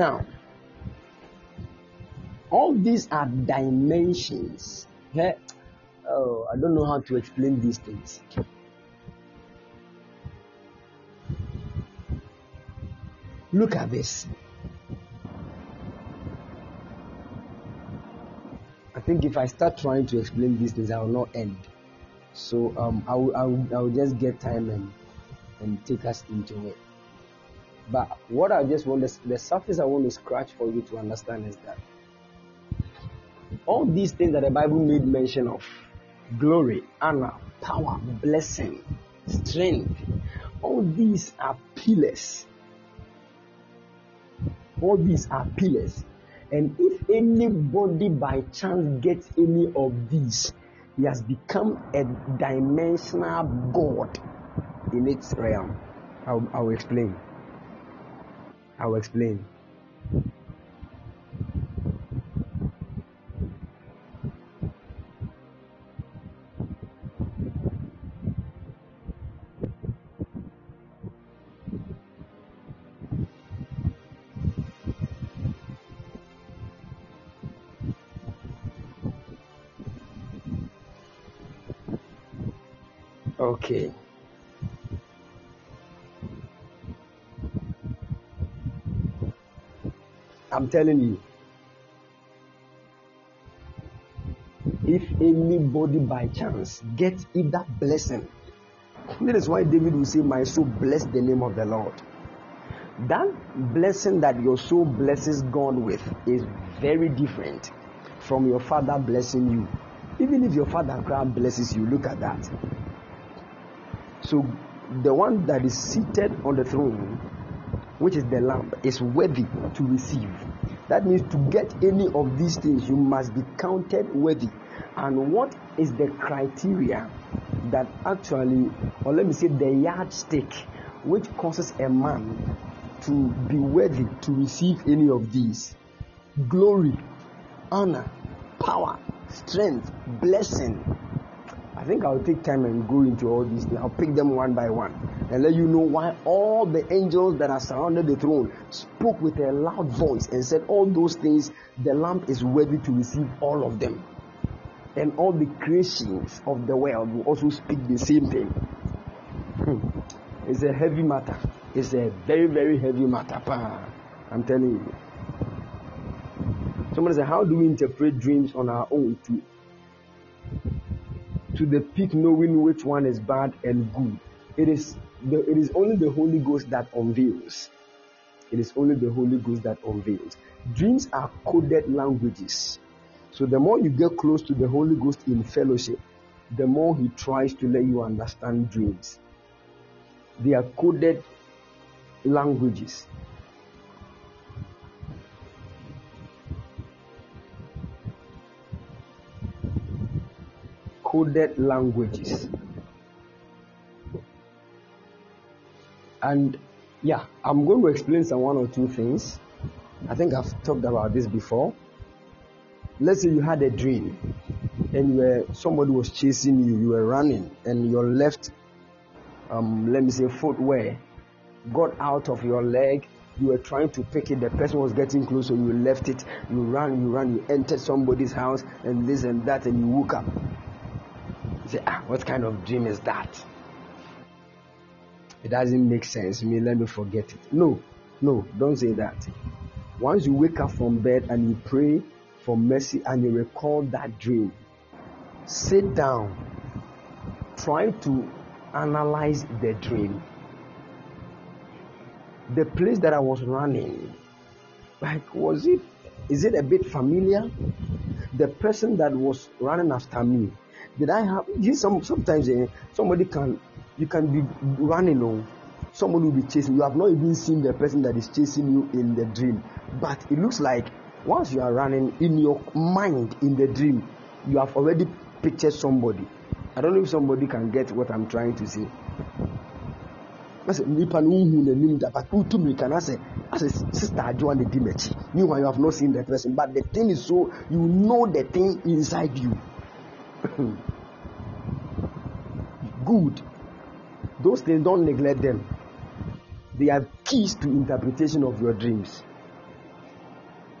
Now, all these are dimensions. Oh, I don't know how to explain these things. Look at this. I think if I start trying to explain these things, I will not end. So um, I, will, I, will, I will just get time and, and take us into it. But what I just want, the surface I want to scratch for you to understand is that all these things that the Bible made mention of glory, honor, power, blessing, strength all these are pillars. All these are pillars. And if anybody by chance gets any of these, he has become a dimensional God in its realm. I'll, I'll explain. I'll explain. Okay. Telling you. If anybody by chance gets that blessing, that is why David will say, My soul bless the name of the Lord. That blessing that your soul blesses God with is very different from your father blessing you. Even if your father God blesses you, look at that. So the one that is seated on the throne which is the lamb, is worthy to receive. That means to get any of these things, you must be counted worthy. And what is the criteria that actually, or let me say, the yardstick, which causes a man to be worthy to receive any of these? Glory, honor, power, strength, blessing, I think I'll take time and go into all these things. I'll pick them one by one and let you know why all the angels that are surrounded the throne spoke with a loud voice and said, All those things, the lamp is worthy to receive all of them. And all the creations of the world will also speak the same thing. Hmm. It's a heavy matter. It's a very, very heavy matter. I'm telling you. Somebody said, How do we interpret dreams on our own too? To the peak knowing which one is bad and good. It is the, it is only the Holy Ghost that unveils. It is only the Holy Ghost that unveils. Dreams are coded languages. So the more you get close to the Holy Ghost in fellowship, the more he tries to let you understand dreams. They are coded languages. Coded languages. And yeah, I'm going to explain some one or two things. I think I've talked about this before. Let's say you had a dream and were, somebody was chasing you, you were running, and your left, um, let me say, footwear got out of your leg. You were trying to pick it, the person was getting close, so you left it. You ran, you ran, you entered somebody's house, and this and that, and you woke up say, ah, what kind of dream is that? It doesn't make sense me. Let me forget it. No, no, don't say that. Once you wake up from bed and you pray for mercy and you recall that dream, sit down, try to analyze the dream. The place that I was running, like, was it, is it a bit familiar? The person that was running after me, did I have, you some, sometimes eh, somebody can, you can be running on, oh, somebody will be chasing you. Have not even seen the person that is chasing you in the dream. But it looks like once you are running in your mind in the dream you have already pictured somebody. I don't know if somebody can get what i'm trying to say. Asɛ nipa no nhu n'anim da but wotu mirika na asɛ asɛ sister adwoa na di m'akyi meanwhile you have not seen the person but the thing is so you know the thing inside you good those things don't neglect them they are keys to interpretation of your dreams.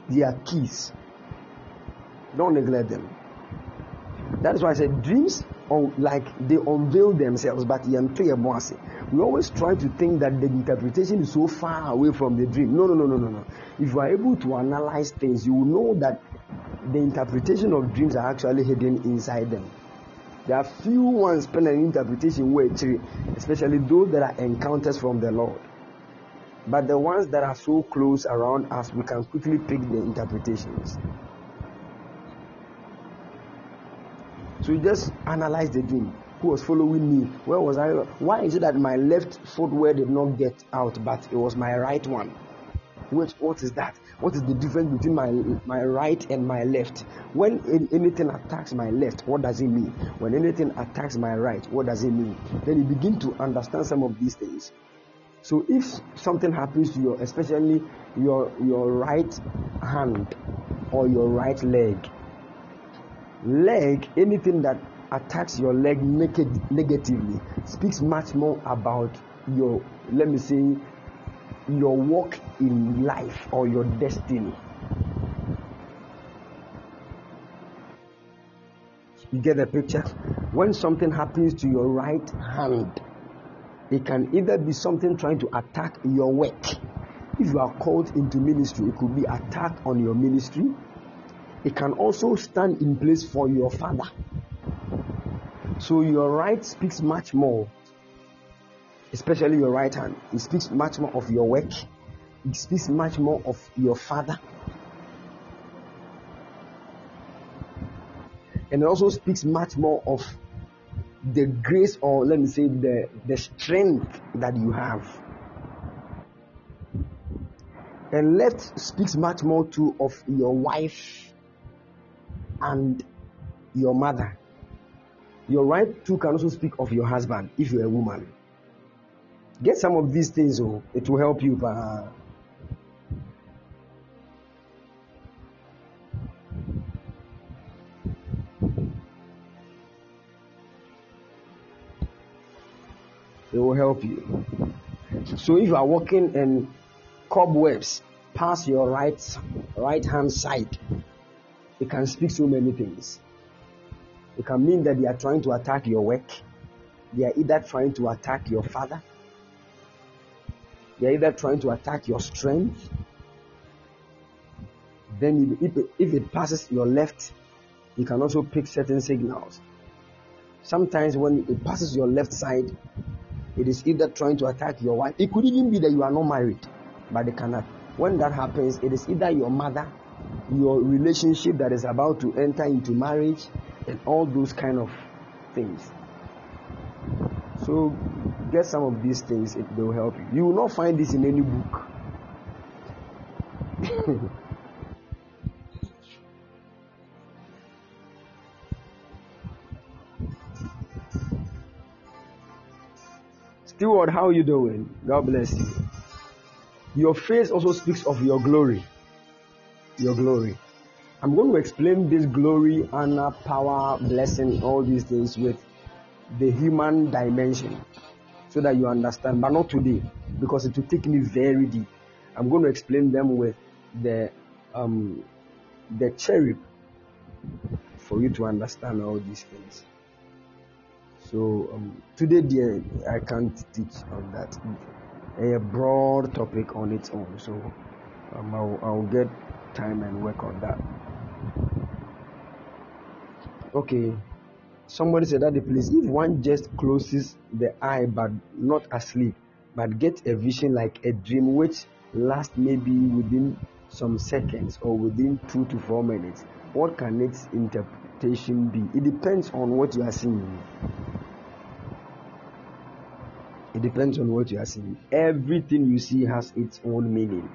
They are keys. Don't neglect them. That is why I said dreams are like they unveil themselves, but we always try to think that the interpretation is so far away from the dream. No, no, no, no, no, no. If you are able to analyze things, you will know that the interpretation of dreams are actually hidden inside them. There are few ones pen an interpretation where especially those that are encounters from the Lord. But the ones that are so close around us, we can quickly pick the interpretations. So you just analyze the dream. Who was following me? Where was I? Why is it that my left footwear did not get out, but it was my right one? Which what is that? What is the difference between my my right and my left? When anything attacks my left, what does it mean? When anything attacks my right, what does it mean? Then you begin to understand some of these things. So if something happens to your, especially your your right hand or your right leg, leg, anything that attacks your leg negatively speaks much more about your, let me say, your walk in life or your destiny. You get the picture? When something happens to your right hand, it can either be something trying to attack your work. If you are called into ministry, it could be attack on your ministry. It can also stand in place for your father. So your right speaks much more, especially your right hand. It speaks much more of your work. It speaks much more of your father. And it also speaks much more of the grace or let me say the the strength that you have and left speaks much more too of your wife and your mother your right too can also speak of your husband if you're a woman get some of these things oh it will help you uh, It will help you. So if you are walking in cobwebs past your right right hand side, it can speak so many things. It can mean that they are trying to attack your work. They are either trying to attack your father. They are either trying to attack your strength. Then if it, if it passes your left, you can also pick certain signals. Sometimes when it passes your left side, it is either trying to attack your wife. It could even be that you are not married, but they cannot. When that happens, it is either your mother, your relationship that is about to enter into marriage, and all those kind of things. So get some of these things, it will help you. You will not find this in any book. Steward, how are you doing? God bless you. Your face also speaks of your glory. Your glory. I'm going to explain this glory, honor, power, blessing, all these things with the human dimension so that you understand, but not today because it will take me very deep. I'm going to explain them with the um, the cherub for you to understand all these things. So um, today, dear, I can't teach on that. A broad topic on its own. So um, I'll, I'll get time and work on that. Okay. Somebody said that the place, if one just closes the eye but not asleep, but get a vision like a dream which lasts maybe within some seconds or within two to four minutes, what can its interpretation be? It depends on what you are seeing. It depends on what you are seeing. Everything you see has its own meaning.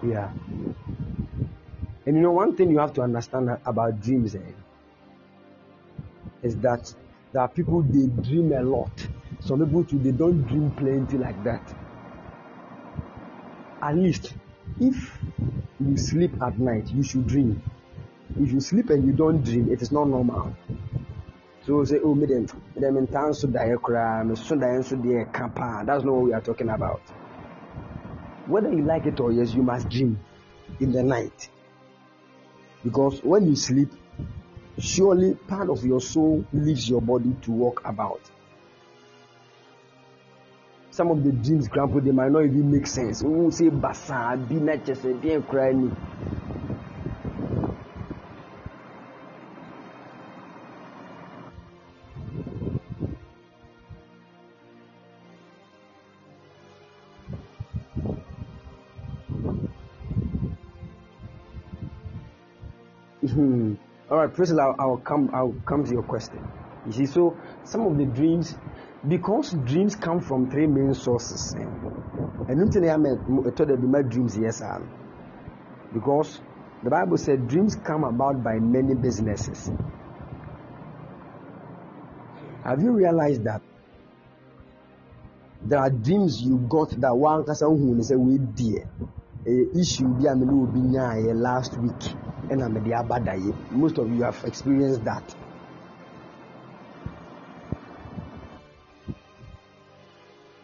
Yeah. And you know, one thing you have to understand about dreams eh, is that there are people they dream a lot. Some people too they don't dream plenty like that. At least if you sleep at night, you should dream. If you sleep and you don't dream, it is not normal. So say, oh, me them, in town so die so die. That's not what we are talking about. Whether you like it or yes, you must dream in the night. Because when you sleep, surely part of your soul leaves your body to walk about. Some of the dreams, grandpa, they might not even make sense. We will say basa, be not just a crying. Priscilla, I'll, I'll come. I'll come to your question. You see, so some of the dreams, because dreams come from three main sources. And until I told you my dreams, yes, sir. Because the Bible said dreams come about by many businesses. Have you realized that there are dreams you got that one person say we dear issue be a me last week ɛna mede aba daeɛ most of you have experienced that.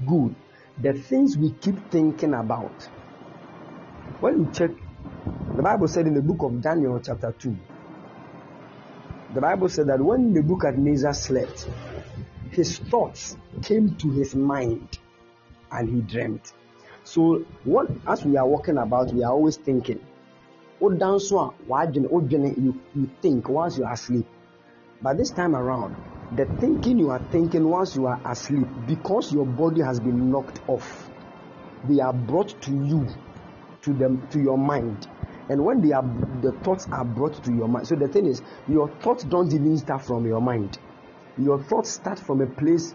Good. The things we keep thinking about when you check the bible said in the book of daniel chapter 2 the bible said that when the book nebuchadnezzar slept his thoughts came to his mind and he dreamt so what as we are walking about we are always thinking oh, wodan so a wadwene wodwene oh, you you think once you are asleep. But this time around the thinking you are thinking once you are asleep because your body has been knocked off they are brought to you to them to your mind. And when they are the thoughts are brought to your mind so the thing is your thoughts don't even start from your mind. Your thoughts start from a place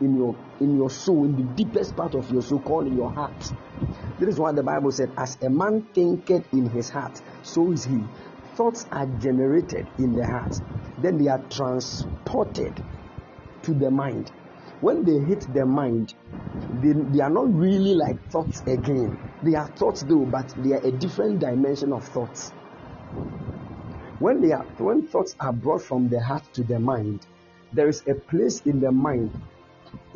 in your in your soul, in the deepest part of your soul, called in your heart. This is what the Bible said: As a man thinketh in his heart, so is he. Thoughts are generated in the heart, then they are transported to the mind. When they hit the mind, they, they are not really like thoughts again. They are thoughts though, but they are a different dimension of thoughts. When they are when thoughts are brought from the heart to the mind, there is a place in the mind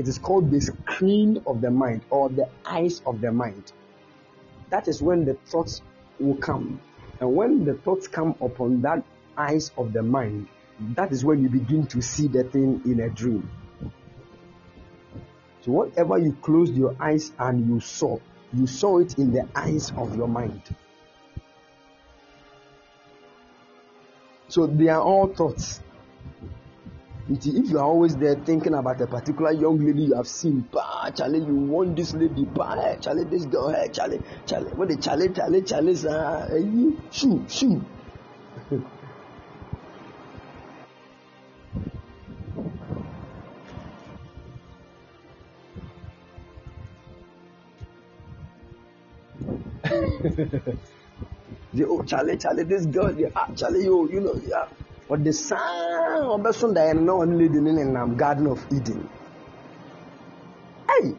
it is called the screen of the mind or the eyes of the mind. That is when the thoughts will come. And when the thoughts come upon that eyes of the mind, that is when you begin to see the thing in a dream. So, whatever you closed your eyes and you saw, you saw it in the eyes of your mind. So, they are all thoughts if you are always there thinking about a particular young lady you have seen, bah, Charlie, you want this lady, bah, Charlie, this girl, hey, Charlie, Charlie, what the Charlie, Charlie, Charlie, uh, hey, shoo, shoo. oh, Charlie, Charlie, this girl, yeah, Charlie, you, you know, yeah ɔde saa ɔbɛso daeɛ no na ɔne lady no nenam garden of eden. Hey!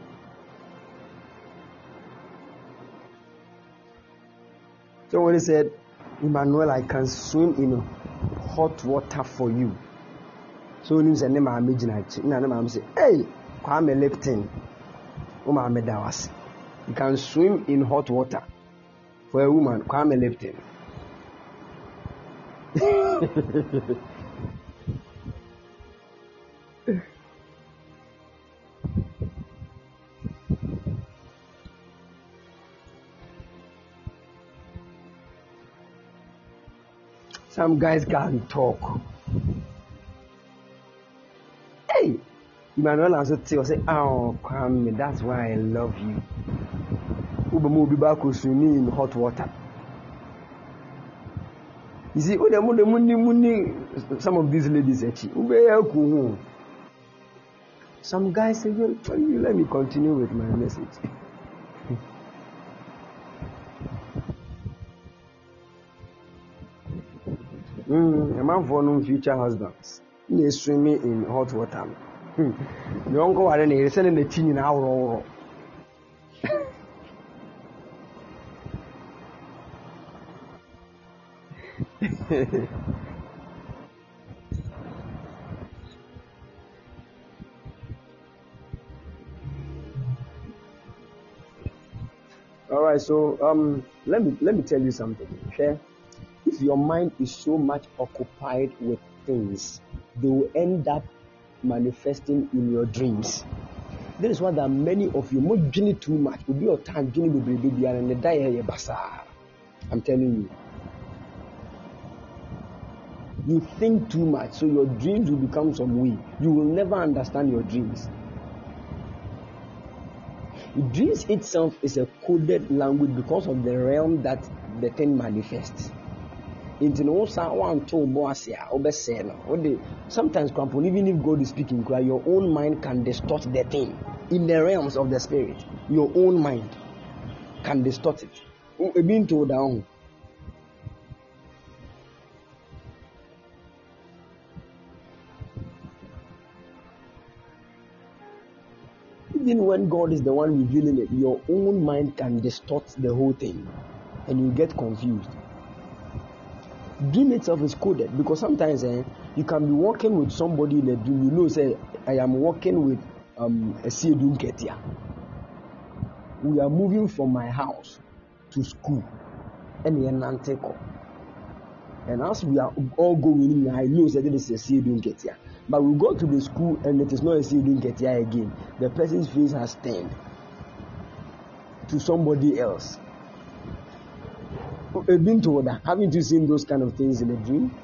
So when he said emmanuel i can swim in hot water for you. So onim sɛ ne maame gyina akyi na ne maame sɛ hey kwame lipton wo maame da wase you can swim in hot water for a woman kwame lipton Some guys can talk. Hey, Emmanuel also tell say, "Oh, Kwame, that's why I love you." Ubamu be back swimming in hot water. You see, oh, the money, money, some of these ladies, actually, some guys say, well, let me continue with my message. mm, a man for no future husbands. They swimming in hot water. The uncle are then selling the tin in our All right, so um, let me let me tell you something. Okay, if your mind is so much occupied with things, they will end up manifesting in your dreams. That is why there are many of you more dreaming too much. Will be your time dreaming baby and the die bazaar. I'm telling you. You think too much, so your dreams will become some way. You will never understand your dreams. Dreams itself is a coded language because of the realm that the thing manifests. nti no wosa wanto bɔ ase sometimes crampon even if god is speaking your own mind can distort the thing in the realms of the spirit your own mind can distort it ebi ho even when God is the one revealing it, your own mind can distort the whole thing and you get confused. Dream itself is coded because sometimes eh, you can be walking with somebody in a dream. You know, say, I am working with um, a Siedun Ketia. We are moving from my house to school and in Nanteko. And as we are all going in, I know that this is a Siedun Ketia. But we go to the school and it is not a student get here again. The person's face has turned to somebody else. Haven't you seen those kind of things in a dream?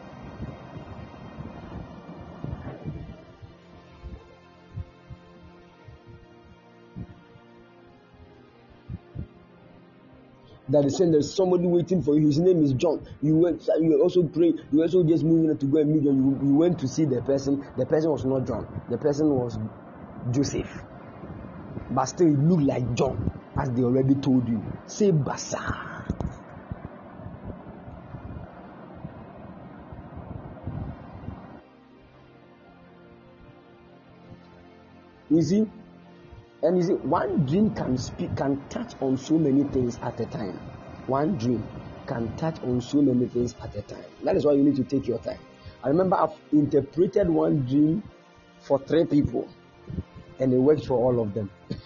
That is saying there's somebody waiting for you. His name is John. You went, you also pray. You also just moving to go and meet John. You, you went to see the person. The person was not John. The person was Joseph. But still, it looked like John, as they already told you. Say Basa. You see, and you see, one dream can speak, can touch on so many things at a time. One dream can touch on so many things at a time. That is why you need to take your time. I remember I've interpreted one dream for three people, and it worked for all of them.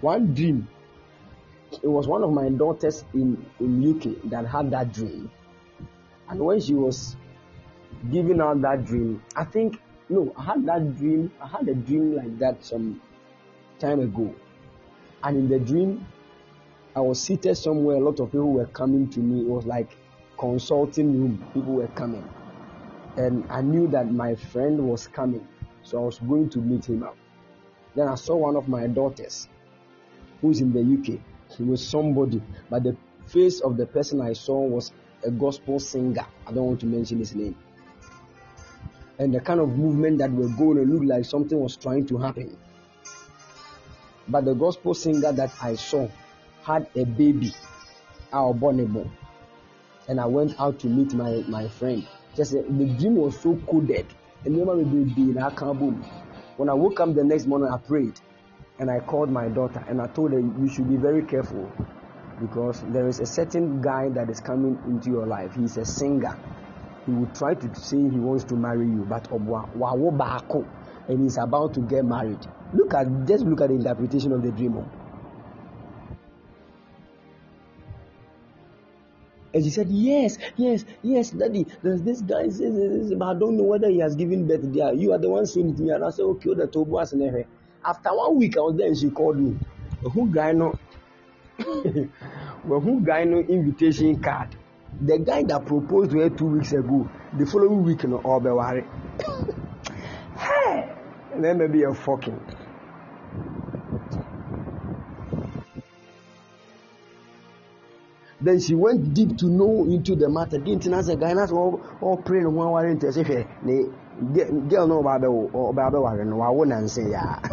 one dream. It was one of my daughters in, in UK that had that dream. And when she was giving out that dream. I think no, I had that dream. I had a dream like that some time ago, and in the dream, I was seated somewhere. A lot of people were coming to me. It was like consulting room. People were coming, and I knew that my friend was coming, so I was going to meet him up. Then I saw one of my daughters, who's in the UK. He was somebody, but the face of the person I saw was a gospel singer. I don't want to mention his name and the kind of movement that were going to look like something was trying to happen. But the gospel singer that I saw had a baby, our bornable. And I went out to meet my, my friend. Just the dream was so coded. And never be in When I woke up the next morning, I prayed and I called my daughter and I told her you should be very careful because there is a certain guy that is coming into your life. He's a singer he will try to say he wants to marry you, but wawo baako, and he's about to get married. Look at just look at the interpretation of the dream. And she said, Yes, yes, yes, daddy. There's this guy says but I don't know whether he has given birth there. You are the one saying it to me. And I said, Okay, the Tobo After one week, I was there and she called me. who guy no well who guy no invitation card the guy that proposed to her two weeks ago the following week no ọbẹwari hey then maybe you're fucking. Then she went deep to know into the matter. Didn't know the guy that's all all praying one one into say ne girl no ba be o ba be ware no wa wo nan say ya.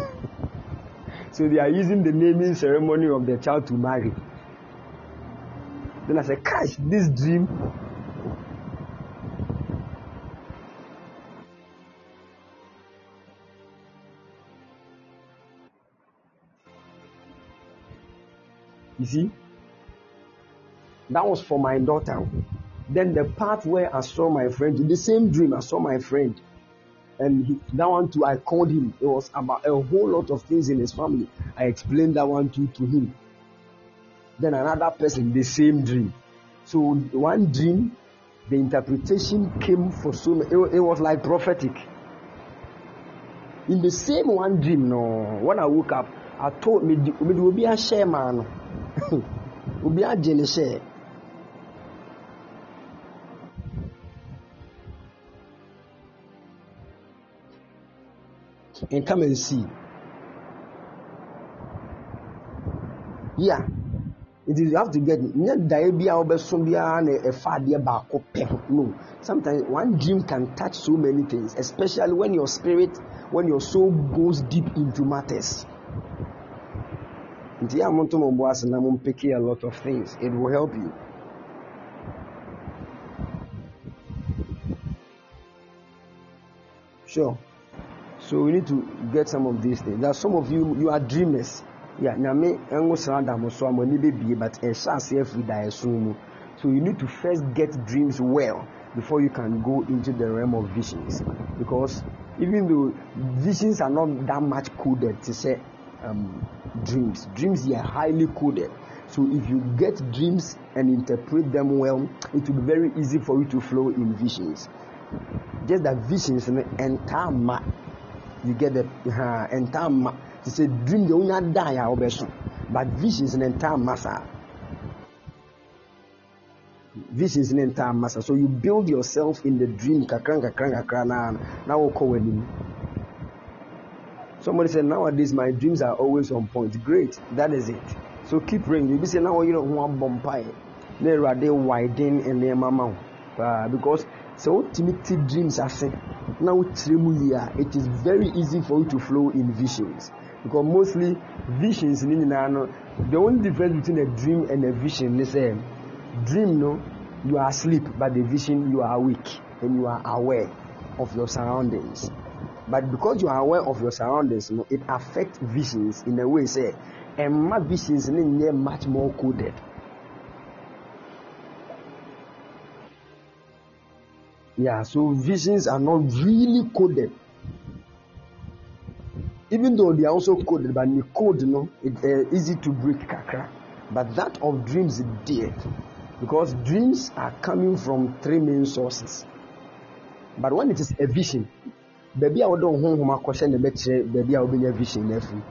So they are using the naming ceremony of the child to marry. Then I said, Cash, this dream. You see? That was for my daughter. Then the part where I saw my friend, in the same dream, I saw my friend. And he, that one too, I called him. It was about a whole lot of things in his family. I explained that one too to him. Then another person, the same dream. So one dream, the interpretation came for so many, it, it was like prophetic. In the same one dream, no, when I woke up, I told me, me will be a share man. will be a share. and come and see. Yeah. It is you have to get nye dae bi a wɔbɛso biara na ɛfa adeɛ baako pɛ no sometimes one dream can touch so many things especially when your spirit when your soul goes deep into matters nti a mo nto mo bo na mo mpeke a lot of things it will help you. Sure. So we need to get some of these things. There are some of you, you are dreamers. Yeah, nyame engo sranda mo so amani bebie but ehya ase afiri da mu. So you need to first get dreams well before you can go into the realm of visions. Because even though visions are not that much coded to say um, dreams, dreams are highly coded. So if you get dreams and interpret them well, it will be very easy for you to flow in visions. Just that visions enter you get the uh, entire ma te sɛ dream deɛ wonya die a wobɛso but visions no entire masa visions no entire masa so you build yourself in the dream kakra kakra kakra na na. Wokɔ w'anim somebody said nowadays my dreams are always on point. Great that is it. So keep praying. You be say wɔyere ho abɔ mpae na awurade widen nneɛma ma wo because sɛ wotumi ti dreams ase na wokyerɛ mu yie a it is very easy for you to flow in visions because mostly visions ne nyinaa no the only difference between a dream and a vision ne sɛ dream no you are asleep but the vision you are awake and you are aware of your surroundings but because you are aware of your surroundings it affect visions in a way say ɛmma visions ne nyɛ much more coded. Yeah, so visions are not really coded. Even though they are also coded, but the code, know, it's uh, easy to break kakra. But that of dreams is dead. Because dreams are coming from three main sources. But when it is a vision, baby I don't home question the baby I will be a vision.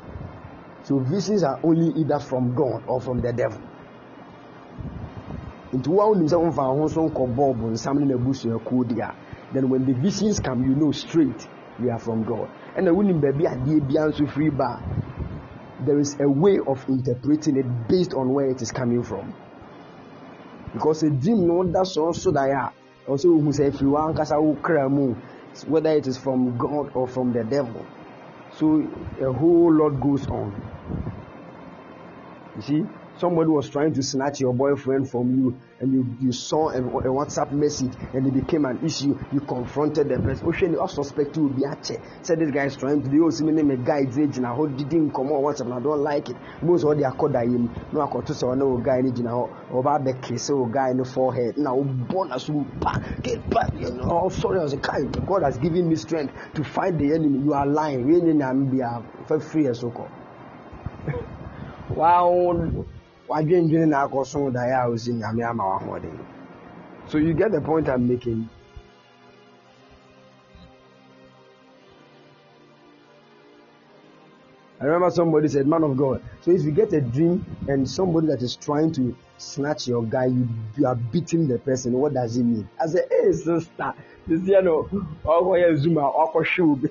So visions are only either from God or from the devil nti wo a wonim sɛ womfa ho so nkɔ bɔɔbo nsam ne n'abusuakuo di a then when the visions come you know straight we are from god ɛna wonim baabi adeɛ bia nso firi ba there is a way of interpreting it based on where it is coming from. Because a dream no da so so da ya ɔsɛ ohu sɛ efiri wa ankasa wo kra mu whether it is from god or from the devil. So a whole lot goes on. You see somebody was trying to snatch your boyfriend from you and you, you saw a, a WhatsApp message and it became an issue, you confronted the person. Oh, you suspect you will be at Said this guy is trying to do also me name a guy age now how didn't come on WhatsApp and I don't like it. Most of the accord him no I to say no guy in now or about the kiss or guy in the forehead. Now born as get back you know oh, sorry I was a guy God has given me strength to fight the enemy. You are lying. Really I'm for free as so Wow wadwendwene na akɔso daeɛ a osi nyame ama w'ahoɔden so you get the point i'm making I remember somebody said, Man of God. So if you get a dream and somebody that is trying to snatch your guy, you, you are beating the person, what does it mean? I said, Hey, sister, this you know, I'll go Zuma, I'll shoe.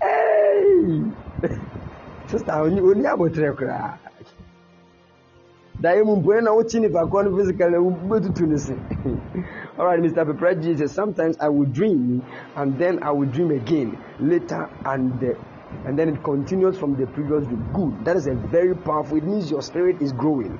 Hey, only about to dae mu mpue na wokyi nipa kɔ no physically wobɛtutu no alright mr pepper jesus sometimes i will dream and then i will dream again later and uh, and then it continues from the previous dream good. That is a very powerful it means your spirit is growing.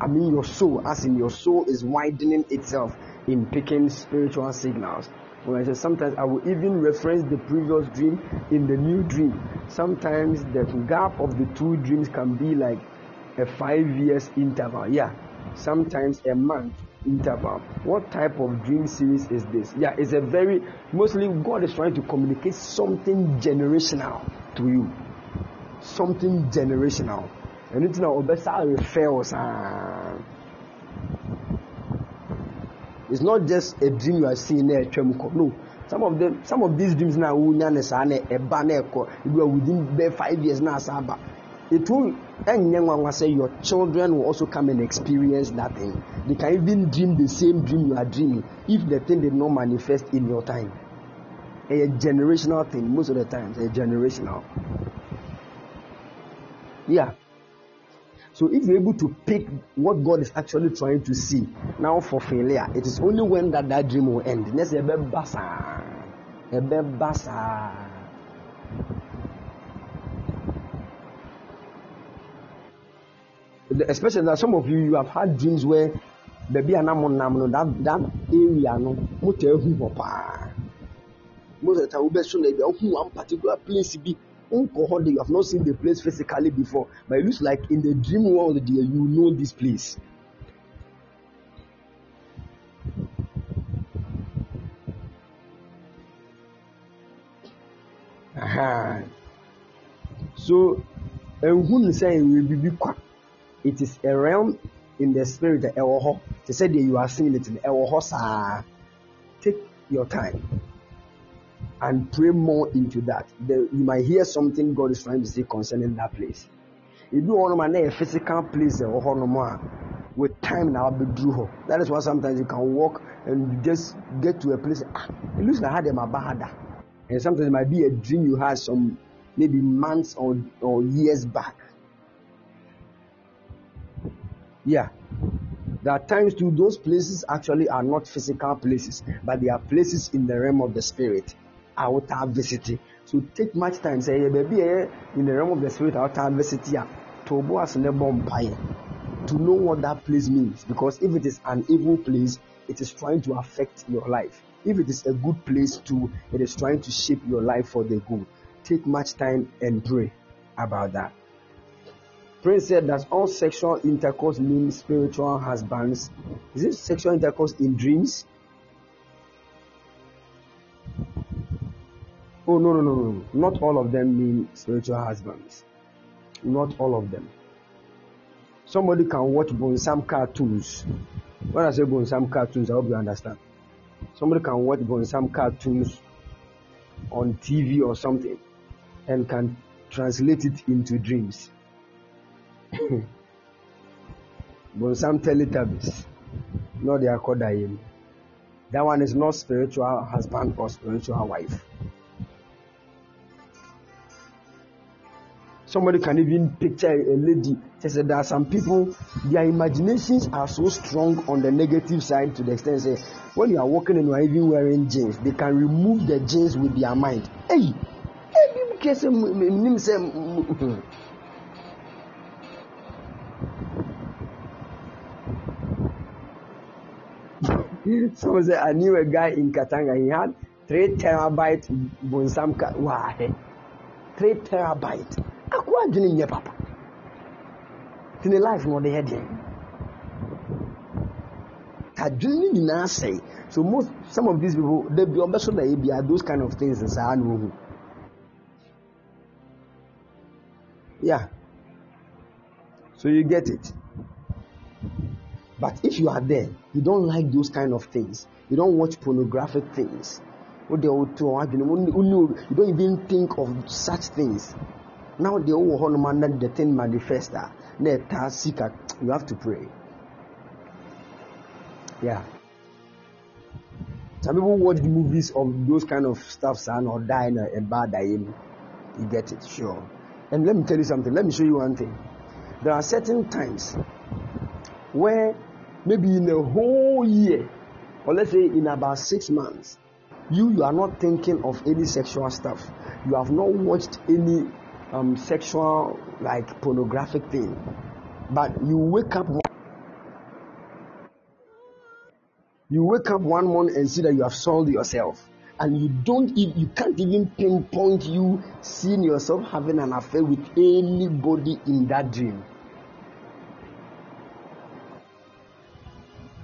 I mean your soul as in your soul is widening itself in picking spiritual signals when I say sometimes I will even reference the previous dream in the new dream. Sometimes the gap of the two dreams can be like a five years interval. Yeah, sometimes a month interval. What type of dream series is this? Yeah, it's a very mostly God is trying to communicate something generational to you. Something generational. And it's now oh, refers. It's not just a dream you are seeing there. No. Some of them some of these dreams now within five years now it will ɛnyɛ nwanwa say your children will also come and experience that thing. They can even dream the same dream you are dreaming if the thing did not manifest in your time. A generational thing most of the times a generational. Yeah so if you're able to pick what God is actually trying to see now for failure, it is only when that, that dream will end. Next, a basa, a basa. especially that some of you you have had dreams where baabi a nam nam no that that area no mo tẹ ehu hɔ paa most of the time wo bɛ so na ebi a one particular place bi nkɔ hɔ de you have not seen the place physically before. But it looks like in the dream world there you know this place. Aha. so ehu ne sɛ ewe bibi kwa it is a realm in the spirit ɛwɔ hɔ te sɛ deɛ you are seeing it ɛwɔ hɔ saa take your time and pray more into that. The, you might hear something God is trying to say concerning that place. Ebi wɔ hɔ nom a physical place ɛwɔ hɔ nom with time na abɛduru hɔ that is why sometimes you can walk and you just get to a place ah it looks like how dem aba ha and sometimes it might be a dream you had some maybe months or or years back. Yeah. There are times too, those places actually are not physical places, but they are places in the realm of the spirit. Outer visiting. So take much time. Say, yeah, baby, in the realm of the spirit, outer visiting. To to know what that place means. Because if it is an evil place, it is trying to affect your life. If it is a good place too, it is trying to shape your life for the good. Take much time and pray about that. Prince said that all sexual intercourse means spiritual husbands. Is it sexual intercourse in dreams? Oh, no, no, no, no. Not all of them mean spiritual husbands. Not all of them. Somebody can watch Bonsam cartoons. When I say Bonsam cartoons, I hope you understand. Somebody can watch Bonsam cartoons on TV or something and can translate it into dreams. Bonsam Teletubbies. Not the Akodayim. That one is not spiritual husband or spiritual wife. Somebody can even picture a lady. They said there are some people, their imaginations are so strong on the negative side to the extent say when you are walking and you are even wearing jeans, they can remove the jeans with their mind. Hey, Someone said, I knew a guy in Katanga. He had three terabyte bonsam. Why? Three terabyte. Aku adwene nyɛ papa. Tini life na ɔde yɛ deɛ. Adwene ne nyinaa sɛe. So most some of these people they be ɔbɛso na ebi are those kind of things saa na ohu. Yeah. So you get it. But if you are there, you don't like those kind of things, you don't watch pornographic things, What they all to you don't even think of such things. Now the whole Honoman the thing manifesta. You have to pray. Yeah. Some people watch the movies of those kind of stuff and or die in a, bad dying. You get it, sure. And let me tell you something. Let me show you one thing. There are certain times where maybe in a whole year, or let's say in about six months, you you are not thinking of any sexual stuff. You have not watched any um, sexual like pornographic thing, but you wake up You wake up one morning and see that you have sold yourself. And you don't even, you can't even pinpoint you seeing yourself having an affair with anybody in that dream.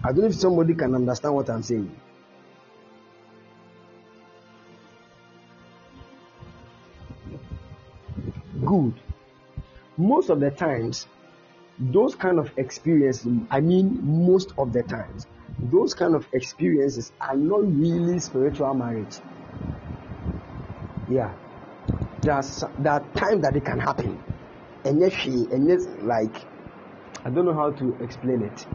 I don't know if somebody can understand what I'm saying. Good. Most of the times, those kind of experiences, I mean, most of the times, those kind of experiences are not really spiritual marriage. Yeah. There's that time that it can happen. And yet she and yet like I don't know how to explain it.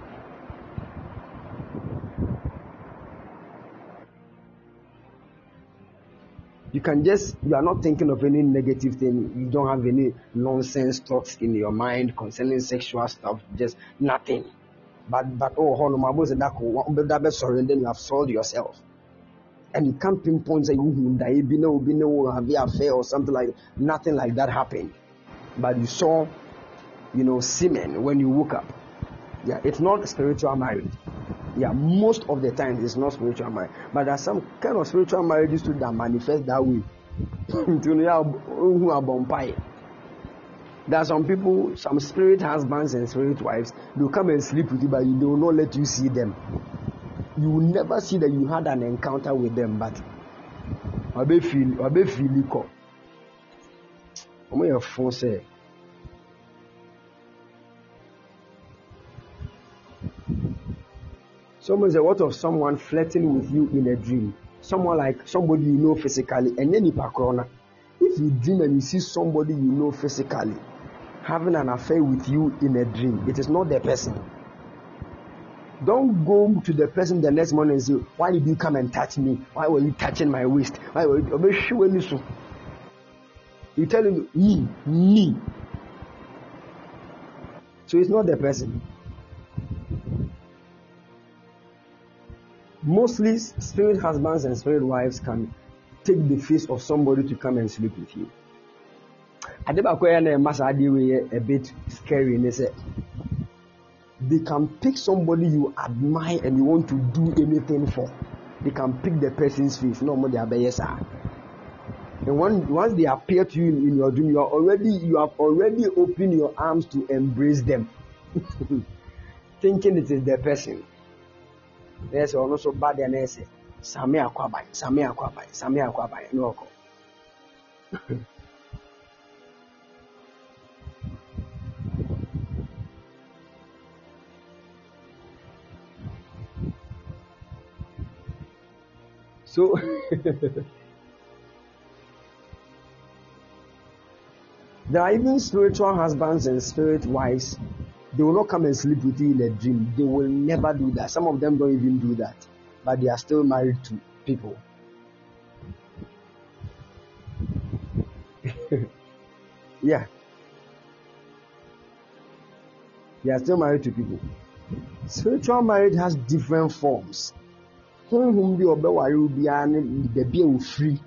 You can just you are not thinking of any negative thing, you don't have any nonsense thoughts in your mind concerning sexual stuff, just nothing but but oh hold on, my boy said that sorry then you have sold yourself. And you can't pinpoint say you have affair or something like nothing like that happened. But you saw, you know, semen when you woke up. Yeah, it's not spiritual marriage. Yeah, most of the time it's not spiritual marriage. But there's some kind of spiritual marriages too that manifest that way. There are some people, some spirit husbands and spirit wives, they'll come and sleep with you, but they will not let you see them. You will never see that you had an encounter with them, but ọbẹ feel kọ ọmọ yẹ fún sẹ. Someone say, What of someone flirting with you in a dream? Someone like somebody you know physically, and then if you dream and you see somebody you know physically, having an affair with you in a dream. It is not the person. Don't go to the person the next morning and say, Why did you come and touch me? Why were you touching my waist? Why were you you tell him me, me. So it's not the person. Mostly spirit husbands and spirit wives can take the face of somebody to come and sleep with you. Ade baako yɛ na ɛma saa adeɛ wei yɛ a bit scary ne sɛ they can pick somebody you admire and you want to do anything for. They can pick the person's face. Na ɔmo de abɛyɛ saa. And when, once they appear to you in, in your dream you are already you have already opened your arms to embrace them. Thinking it is the person ɛyɛ sɛ ɔno so ba deɛ na ɛsɛ same akwaban same akwaban same akwaban ne ɔkɔ. So there are even spiritual husbands and spirit wives. They will not come and sleep with you in a dream. They will never do that. Some of them don't even do that, but they are still married to people. yeah. They are still married to people. Spiritual marriage has different forms. honhom bi ɔbɛware wo biara ne baabi a ofiri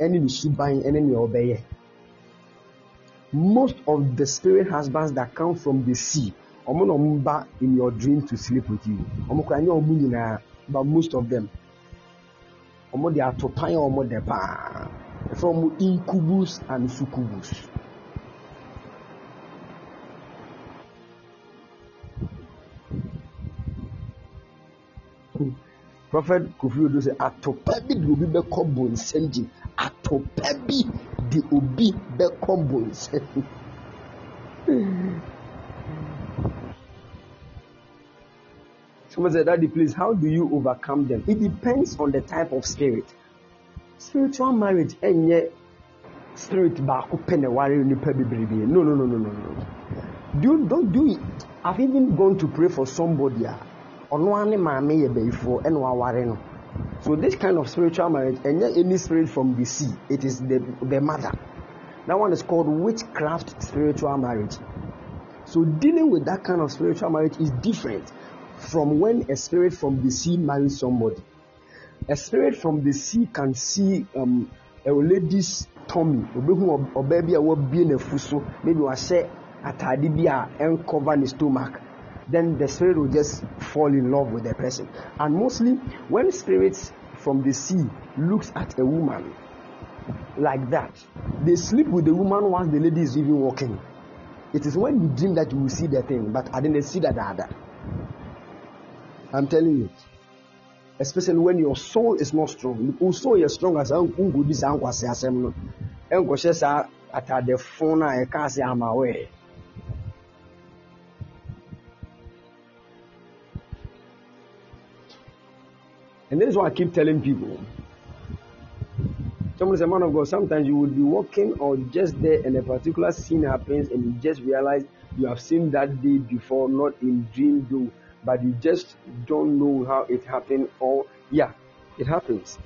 ne ne suban ne nea most of the spirit husbands that come from the sea ɔmo na ɔmo ba in your dream to sleep with you ɔmo kora nye ɔmo nyinaa but most of them ɔmo de ato pan a ɔmo de paa ɔmo incubus and succubus. prophet kofi odo sɛ atɔpa bi de obi bɛkɔ bonsɛm gye atɔpa bi de obi bɛkɔ bonsɛm Someone said, Daddy, please, how do you overcome them? It depends on the type of spirit. spiritual marriage ɛnyɛ spirit baako pɛ na ɛware nipa bebrebe no no no no no no. Do don't do it. I've even gone to pray for somebody a ɔno ane maame yɛ bɛyifoɔ ɛna waware no so this kind of spiritual marriage ɛnyɛ any spirit from the sea it is the the mother. That one is called witchcraft spiritual marriage. So dealing with that kind of spiritual marriage is different from when a spirit from the sea marries somebody. A spirit from the sea can see um, a lady's tummy. Obehu ɔbaa bi a wabie n'afu so maybe wahyɛ ataade bi a ɛncover ne stomach then the spirit will just fall in love with the person. And mostly when spirits from the sea looks at a woman like that they sleep with the woman once the lady is even walking. It is when you dream that you will see the thing but i didn't see that other. I'm telling you. Especially when your soul is not strong. Your soul is strong as nkudi saa nkwasi asɛm no. Nkɔhyɛ saa ataade fon a ɛka ase ama wɛ. And this is what I keep telling people. Someone says, man of God, sometimes you will be walking or just there and a particular scene happens and you just realize you have seen that day before, not in dream though but you just don't know how it happened or yeah it happens.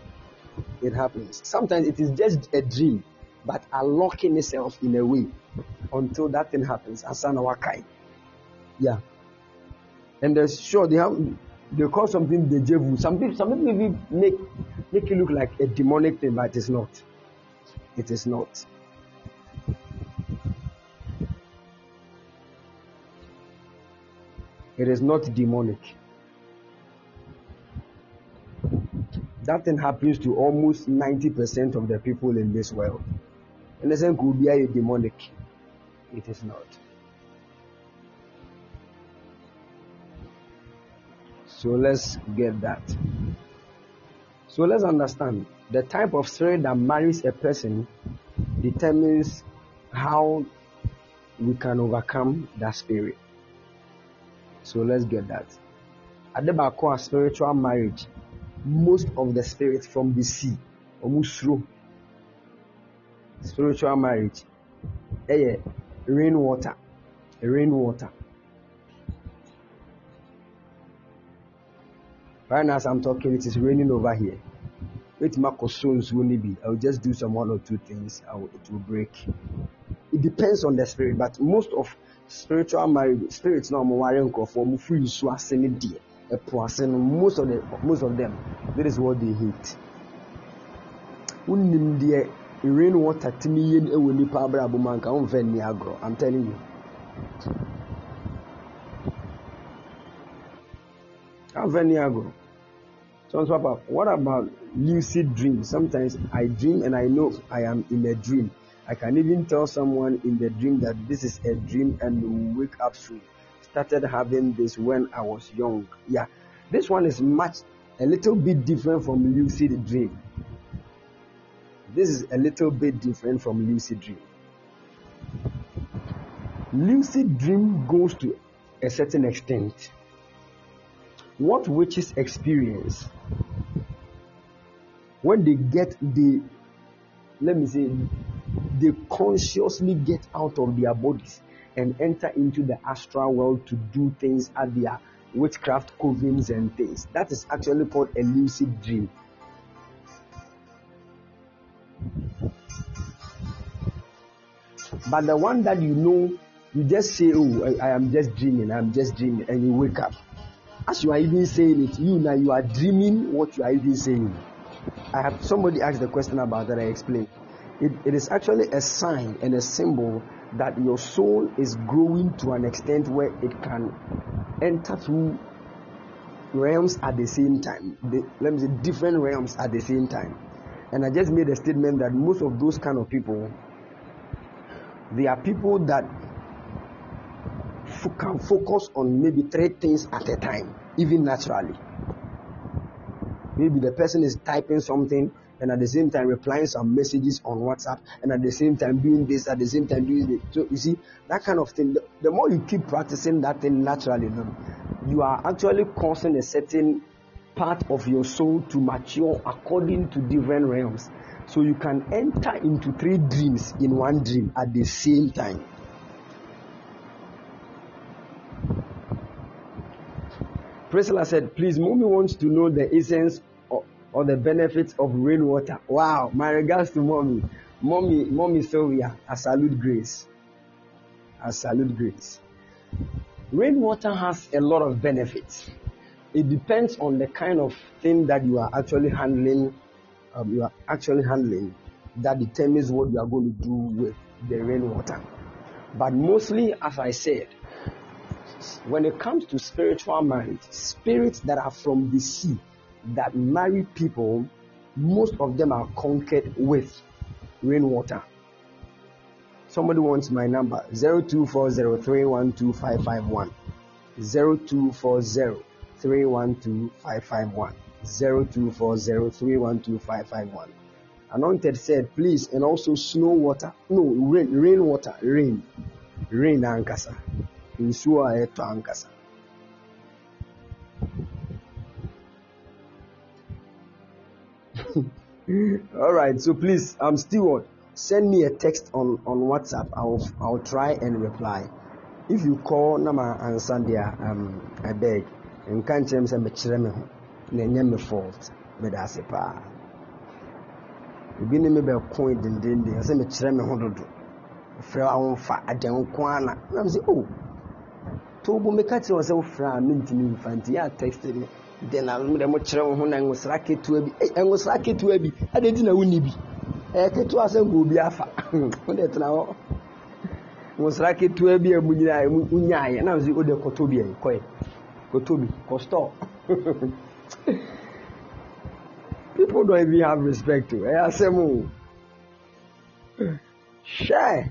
It happens. Sometimes it is just a dream but unlocking itself in a way until that thing happens. Asana wakai yeah. And there's sure they have they call something deja vu some people some people maybe make make it look like a demonic thing but it is not it is not It is not demonic. That thing happens to almost 90% of the people in this world. And the same could be a demonic. It is not. So let's get that. So let's understand the type of spirit that marries a person determines how we can overcome that spirit. So let's get that. Adebako spiritual marriage. Most of the spirits from the sea. Omusro. Spiritual marriage. Eh, rainwater. Rainwater. Right now, as I'm talking, it is raining over here. Wait, Makosones will be. I'll just do some one or two things. I'll, it will break. It depends on the spirit, but most of spiritual marriage spirits na ɔmo ware nkurɔfoɔ so ase ne deɛ ɛpo ase no most of the most of them that is what they hate wonim deɛ rain water timi yie ɛwɔ nipa abrabɔ mu anka wɔn fɛ ni agorɔ i'm telling you I'm ni agorɔ so papa what about lucid dreams sometimes i dream and i know i am in a dream I can even tell someone in the dream that this is a dream and wake up soon. Started having this when I was young. Yeah, this one is much a little bit different from lucid dream. This is a little bit different from lucid dream. Lucid dream goes to a certain extent. What witches experience when they get the let me say they consciously get out of their bodies and enter into the astral world to do things at their witchcraft covens and things. That is actually called a lucid dream. But the one that you know, you just say, Oh, I, I am just dreaming, I'm just dreaming, and you wake up. As you are even saying it, you now you are dreaming what you are even saying. I have somebody asked the question about that, I explained. It, it is actually a sign and a symbol that your soul is growing to an extent where it can enter through realms at the same time. The, let me say different realms at the same time. And I just made a statement that most of those kind of people, they are people that f- can focus on maybe three things at a time, even naturally. Maybe the person is typing something and at the same time replying some messages on WhatsApp, and at the same time doing this, at the same time doing this. So you see that kind of thing. The, more you keep practicing that thing naturally, you are actually causing a certain part of your soul to mature according to different realms. So you can enter into three dreams in one dream at the same time. Priscilla said, Please, mommy wants to know the essence or, the benefits of rainwater. Wow, my regards to mommy. Mommy, mommy Sylvia, I salute grace. I salute grace. Rainwater has a lot of benefits. It depends on the kind of thing that you are actually handling. Um, you are actually handling that determines what you are going to do with the rainwater. But mostly, as I said, when it comes to spiritual marriage, spirits that are from the sea that marry people, most of them are conquered with rainwater. Somebody wants my number 0240312551. 0240312551. 0240312551. Anointed said, please, and also snow water. No, rain, rainwater, rain. Rain ankasa. nsuo a ankasa all right so please i'm still on send me a text on on whatsapp. I'll i'll try and reply. If you call na ma ansa deɛ um i beg m sɛ mekyerɛ me ho na ɛnyɛ me fault mede ase paa. Ebi ne me bɛko dendenden sɛ mekyerɛ me ho dodo. Frɛ ahomfa adanko ana nam sɛ oh to bo meka kyerɛ wɔ sɛ wofrɛ a mentumi mfa nti yɛ text me de na mede mo kyerɛ wo ho na nwosra ketewa bi nwosra ketewa bi ade nti na wonni bi ɛyɛ ketewa sɛ nka obi afa wode tena hɔ nwosra ketewa bi a mu nyinaa mu nyaayɛ na sɛ wode kɔtɔ bi ɛyi kɔɛ kɔtɔ bi kɔ store people don't even have respect ɛyɛ asɛm o hwɛ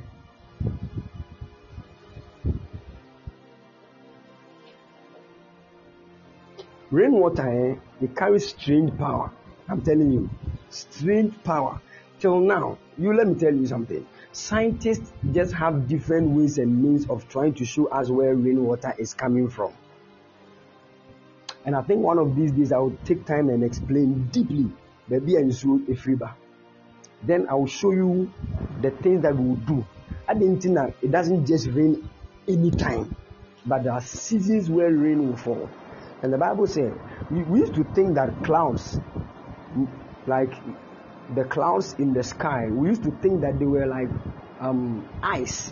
rainwater eh, it carries strange power. I'm telling you strange power. Till now you let me tell you something. Scientists just have different ways and means of trying to show us where rainwater is coming from. And i think one of these days i will take time and explain deeply Maybe and so efriba then i will show you the things that we will do. I didn't think that it doesn't just rain anytime but there are seasons where rain will fall and the Bible said, we, used to think that clouds, like the clouds in the sky, we used to think that they were like um, ice.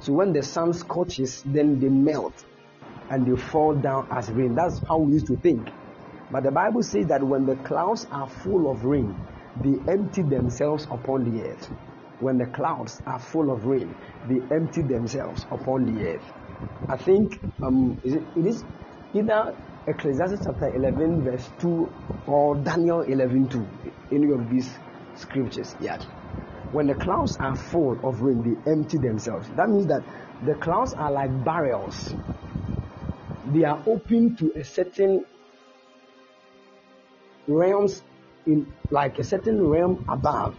So when the sun scorches, then they melt and they fall down as rain. That's how we used to think. But the Bible says that when the clouds are full of rain, they empty themselves upon the earth. When the clouds are full of rain, they empty themselves upon the earth. I think um, it is either Ecclesiastes chapter 11, verse 2, or Daniel 11, 2. Any of these scriptures. Yeah. When the clouds are full of rain, they empty themselves. That means that the clouds are like barrels. They are open to a certain realms in like a certain realm above.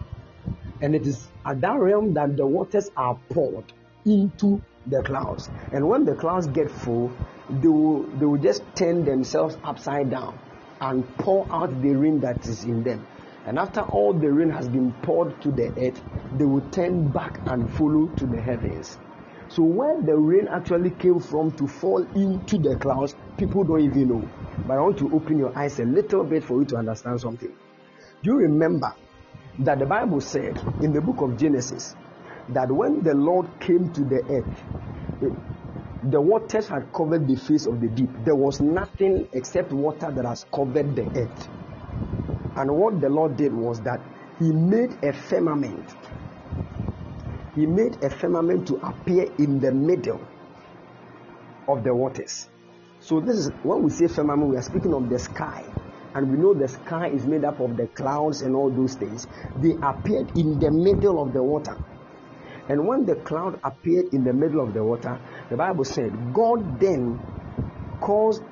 And it is at that realm that the waters are poured into the clouds. And when the clouds get full, they will, they will just turn themselves upside down and pour out the rain that is in them. And after all the rain has been poured to the earth, they will turn back and follow to the heavens. So where the rain actually came from to fall into the clouds, people don't even know. But I want to open your eyes a little bit for you to understand something. Do you remember that the Bible said in the book of Genesis that when the Lord came to the earth, eh, the waters had covered the face of the deep. There was nothing except water that has covered the earth. And what the Lord did was that He made a firmament. He made a firmament to appear in the middle of the waters. So this is when we say firmament, we are speaking of the sky. And we know the sky is made up of the clouds and all those things. They appeared in the middle of the water. And when the cloud appeared in the middle of the water, the Bible said, God then caused,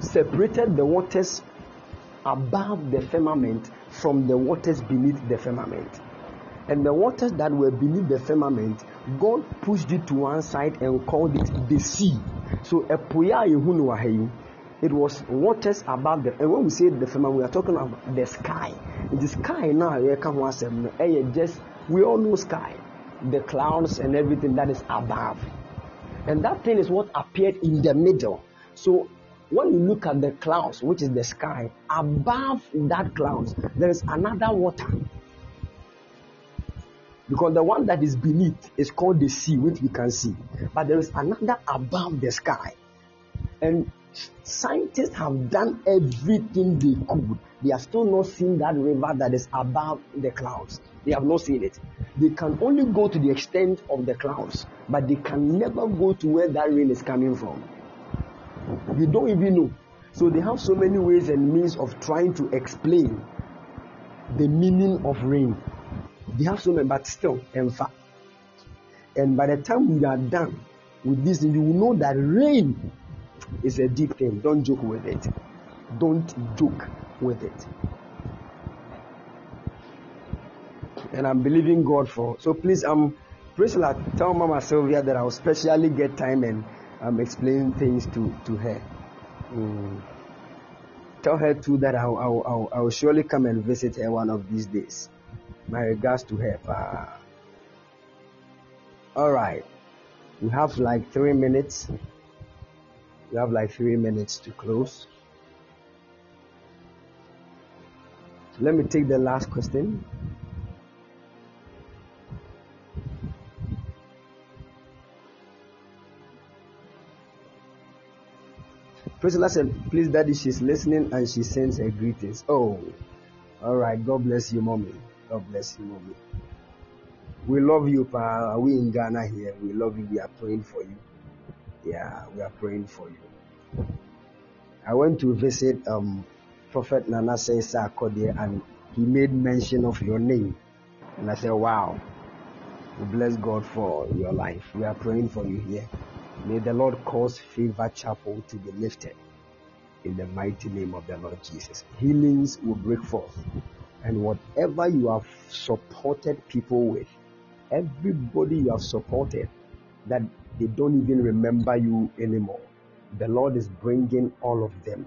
separated the waters above the firmament from the waters beneath the firmament. And the waters that were beneath the firmament, God pushed it to one side and called it the sea. So, it was waters above the and when we say the firmament we are talking about the sky the sky now ɛyɛ eh, just we all know sky the clouds and everything that is above. And that thing is what appeared in the middle. So when you look at the clouds which is the sky above that clouds there is another water. Because the one that is beneath is called the sea which we can see. But there is another above the sky. And scientists have done everything they could. They have still not seen that river that is above the clouds. They have not seen it. They can only go to the extent of the clouds, but they can never go to where that rain is coming from. You don't even know. So they have so many ways and means of trying to explain the meaning of rain. They have so many, but still, in fact. And by the time we are done with this, you will know that rain is a deep thing. Don't joke with it. Don't joke with it. And I'm believing God for. So please, um, Priscilla, tell Mama Sylvia that I'll specially get time and um, explain things to, to her. Mm. Tell her too that I'll, I'll, I'll, I'll surely come and visit her one of these days. My regards to her. Pa. All right. We have like three minutes. We have like three minutes to close. Let me take the last question. Priscilla said, Please, Daddy, she's listening and she sends her greetings. Oh, all right. God bless you, Mommy. God bless you, Mommy. We love you, Pa. We in Ghana here. We love you. We are praying for you. Yeah, we are praying for you. I went to visit um, Prophet Nana Sesa Kodie and he made mention of your name. And I said, Wow, we bless God for your life. We are praying for you here. May the Lord cause Favor Chapel to be lifted in the mighty name of the Lord Jesus. Healings will break forth. And whatever you have supported people with, everybody you have supported, that they don't even remember you anymore. The Lord is bringing all of them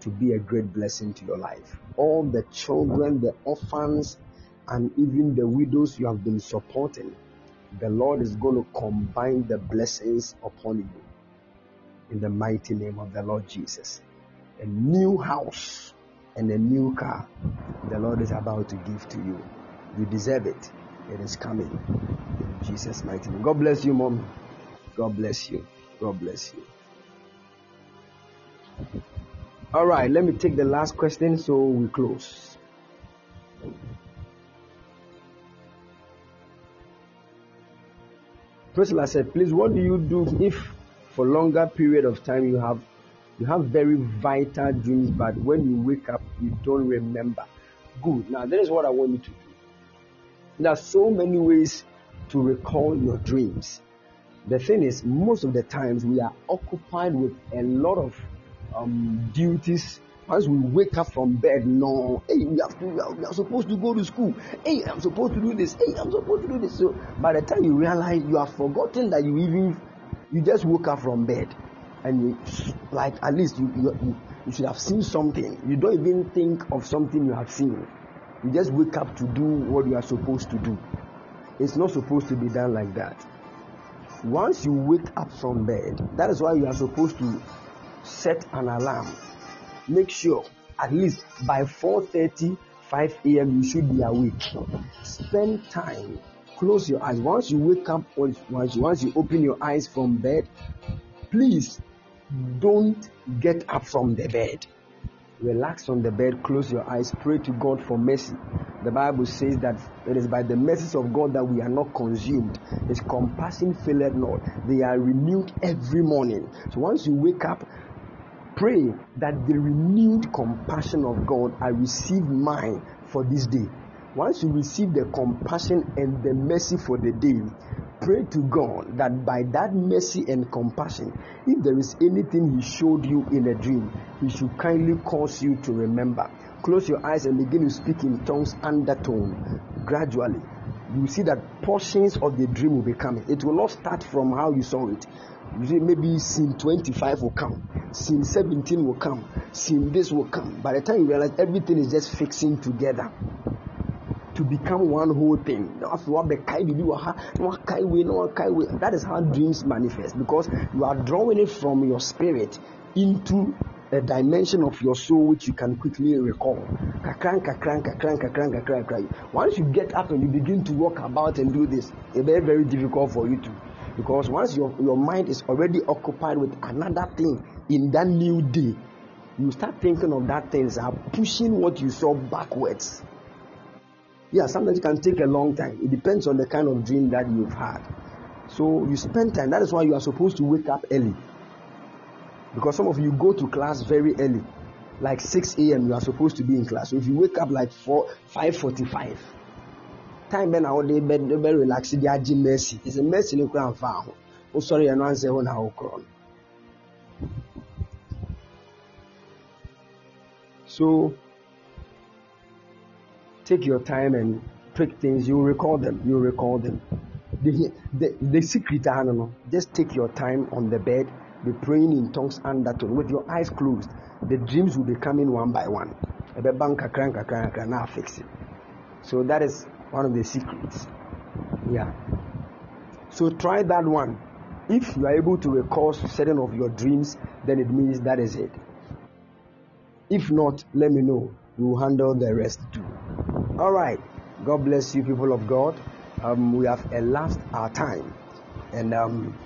to be a great blessing to your life. All the children, the orphans, and even the widows you have been supporting, the Lord is going to combine the blessings upon you in the mighty name of the Lord Jesus. A new house and a new car the Lord is about to give to you. You deserve it. It is coming. In Jesus' mighty name. God bless you, mom. God bless you. God bless you. All right, let me take the last question so we close. Priscilla said, please, what do you do if for longer period of time you have you have very vital dreams, but when you wake up you don't remember? Good. Now that is what I want you to do. There are so many ways to recall your dreams. The thing is, most of the times we are occupied with a lot of um, duties. Once we wake up from bed, no, hey, we have to, we are, we are supposed to go to school. Hey, I'm supposed to do this. Hey, I'm supposed to do this. So by the time you realize, you have forgotten that you even, you just woke up from bed, and you, like at least you, you, you should have seen something. You don't even think of something you have seen. You just wake up to do what you are supposed to do. It's not supposed to be done like that. Once you wake up from bed, that is why you are supposed to set an alarm. Make sure at least by 4:30, 5 a.m. you should be awake. Spend time. Close your eyes. Once you wake up, once you, once you open your eyes from bed, please don't get up from the bed relax on the bed, close your eyes, pray to God for mercy. The Bible says that it is by the mercies of God that we are not consumed. His compassion faileth not. They are renewed every morning. So once you wake up, pray that the renewed compassion of God I receive mine for this day. Once you receive the compassion and the mercy for the day, pray to God that by that mercy and compassion, if there is anything He showed you in a dream, He should kindly cause you to remember. Close your eyes and begin to speak in tongues undertone gradually. you see that portions of the dream will be coming. It will not start from how you saw it. Maybe scene 25 will come, scene 17 will come, scene this will come. By the time you realize everything is just fixing together to become one whole thing. That is how dreams manifest because you are drawing it from your spirit into a dimension of your soul which you can quickly recall. Once you get up and you begin to walk about and do this, it's very, very difficult for you to. Because once your, your mind is already occupied with another thing in that new day, you start thinking of that things are pushing what you saw backwards. Yeah, sometimes it can take a long time. It depends on the kind of dream that you've had. So you spend time. That is why you are supposed to wake up early. Because some of you go to class very early. Like 6 a.m. you are supposed to be in class. So if you wake up like 4 5:45, time bɛn na wɔde bɛ bɛ relax de agye mercy. Ɛsɛ mercy ne kura nfa ho. Wosɔre yɛn no ansɛ hɔ na awokorɔ no. So take your time and pick things. You recall them. You recall them. The, the, the secret, I don't. Just take your time on the bed. Be praying in tongues undertone with your eyes closed. The dreams will be coming one by one. Now fix it. So that is one of the secrets. Yeah. So try that one. If you are able to recall certain of your dreams, then it means that is it. If not, let me know. We will handle the rest too. All right. God bless you, people of God. Um, we have elapsed our time, and um,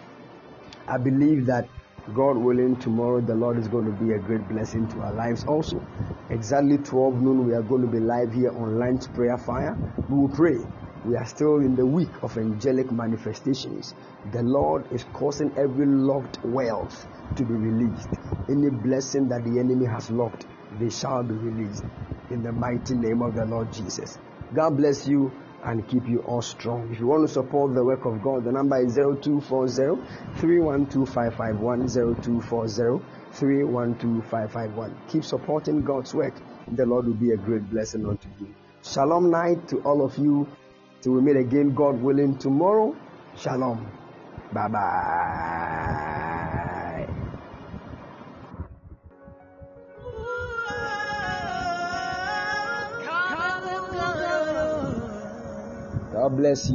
I believe that God willing, tomorrow the Lord is going to be a great blessing to our lives. Also, exactly 12 noon, we are going to be live here on Lunch Prayer Fire. We will pray. We are still in the week of angelic manifestations. The Lord is causing every locked wealth to be released. Any blessing that the enemy has locked, they shall be released in the mighty name of the Lord Jesus. God bless you and keep you all strong. If you want to support the work of God, the number is 0240 312 0240 Keep supporting God's work. The Lord will be a great blessing unto you. Shalom night to all of you. Till we meet again, God willing, tomorrow. Shalom. Bye bye. God bless you.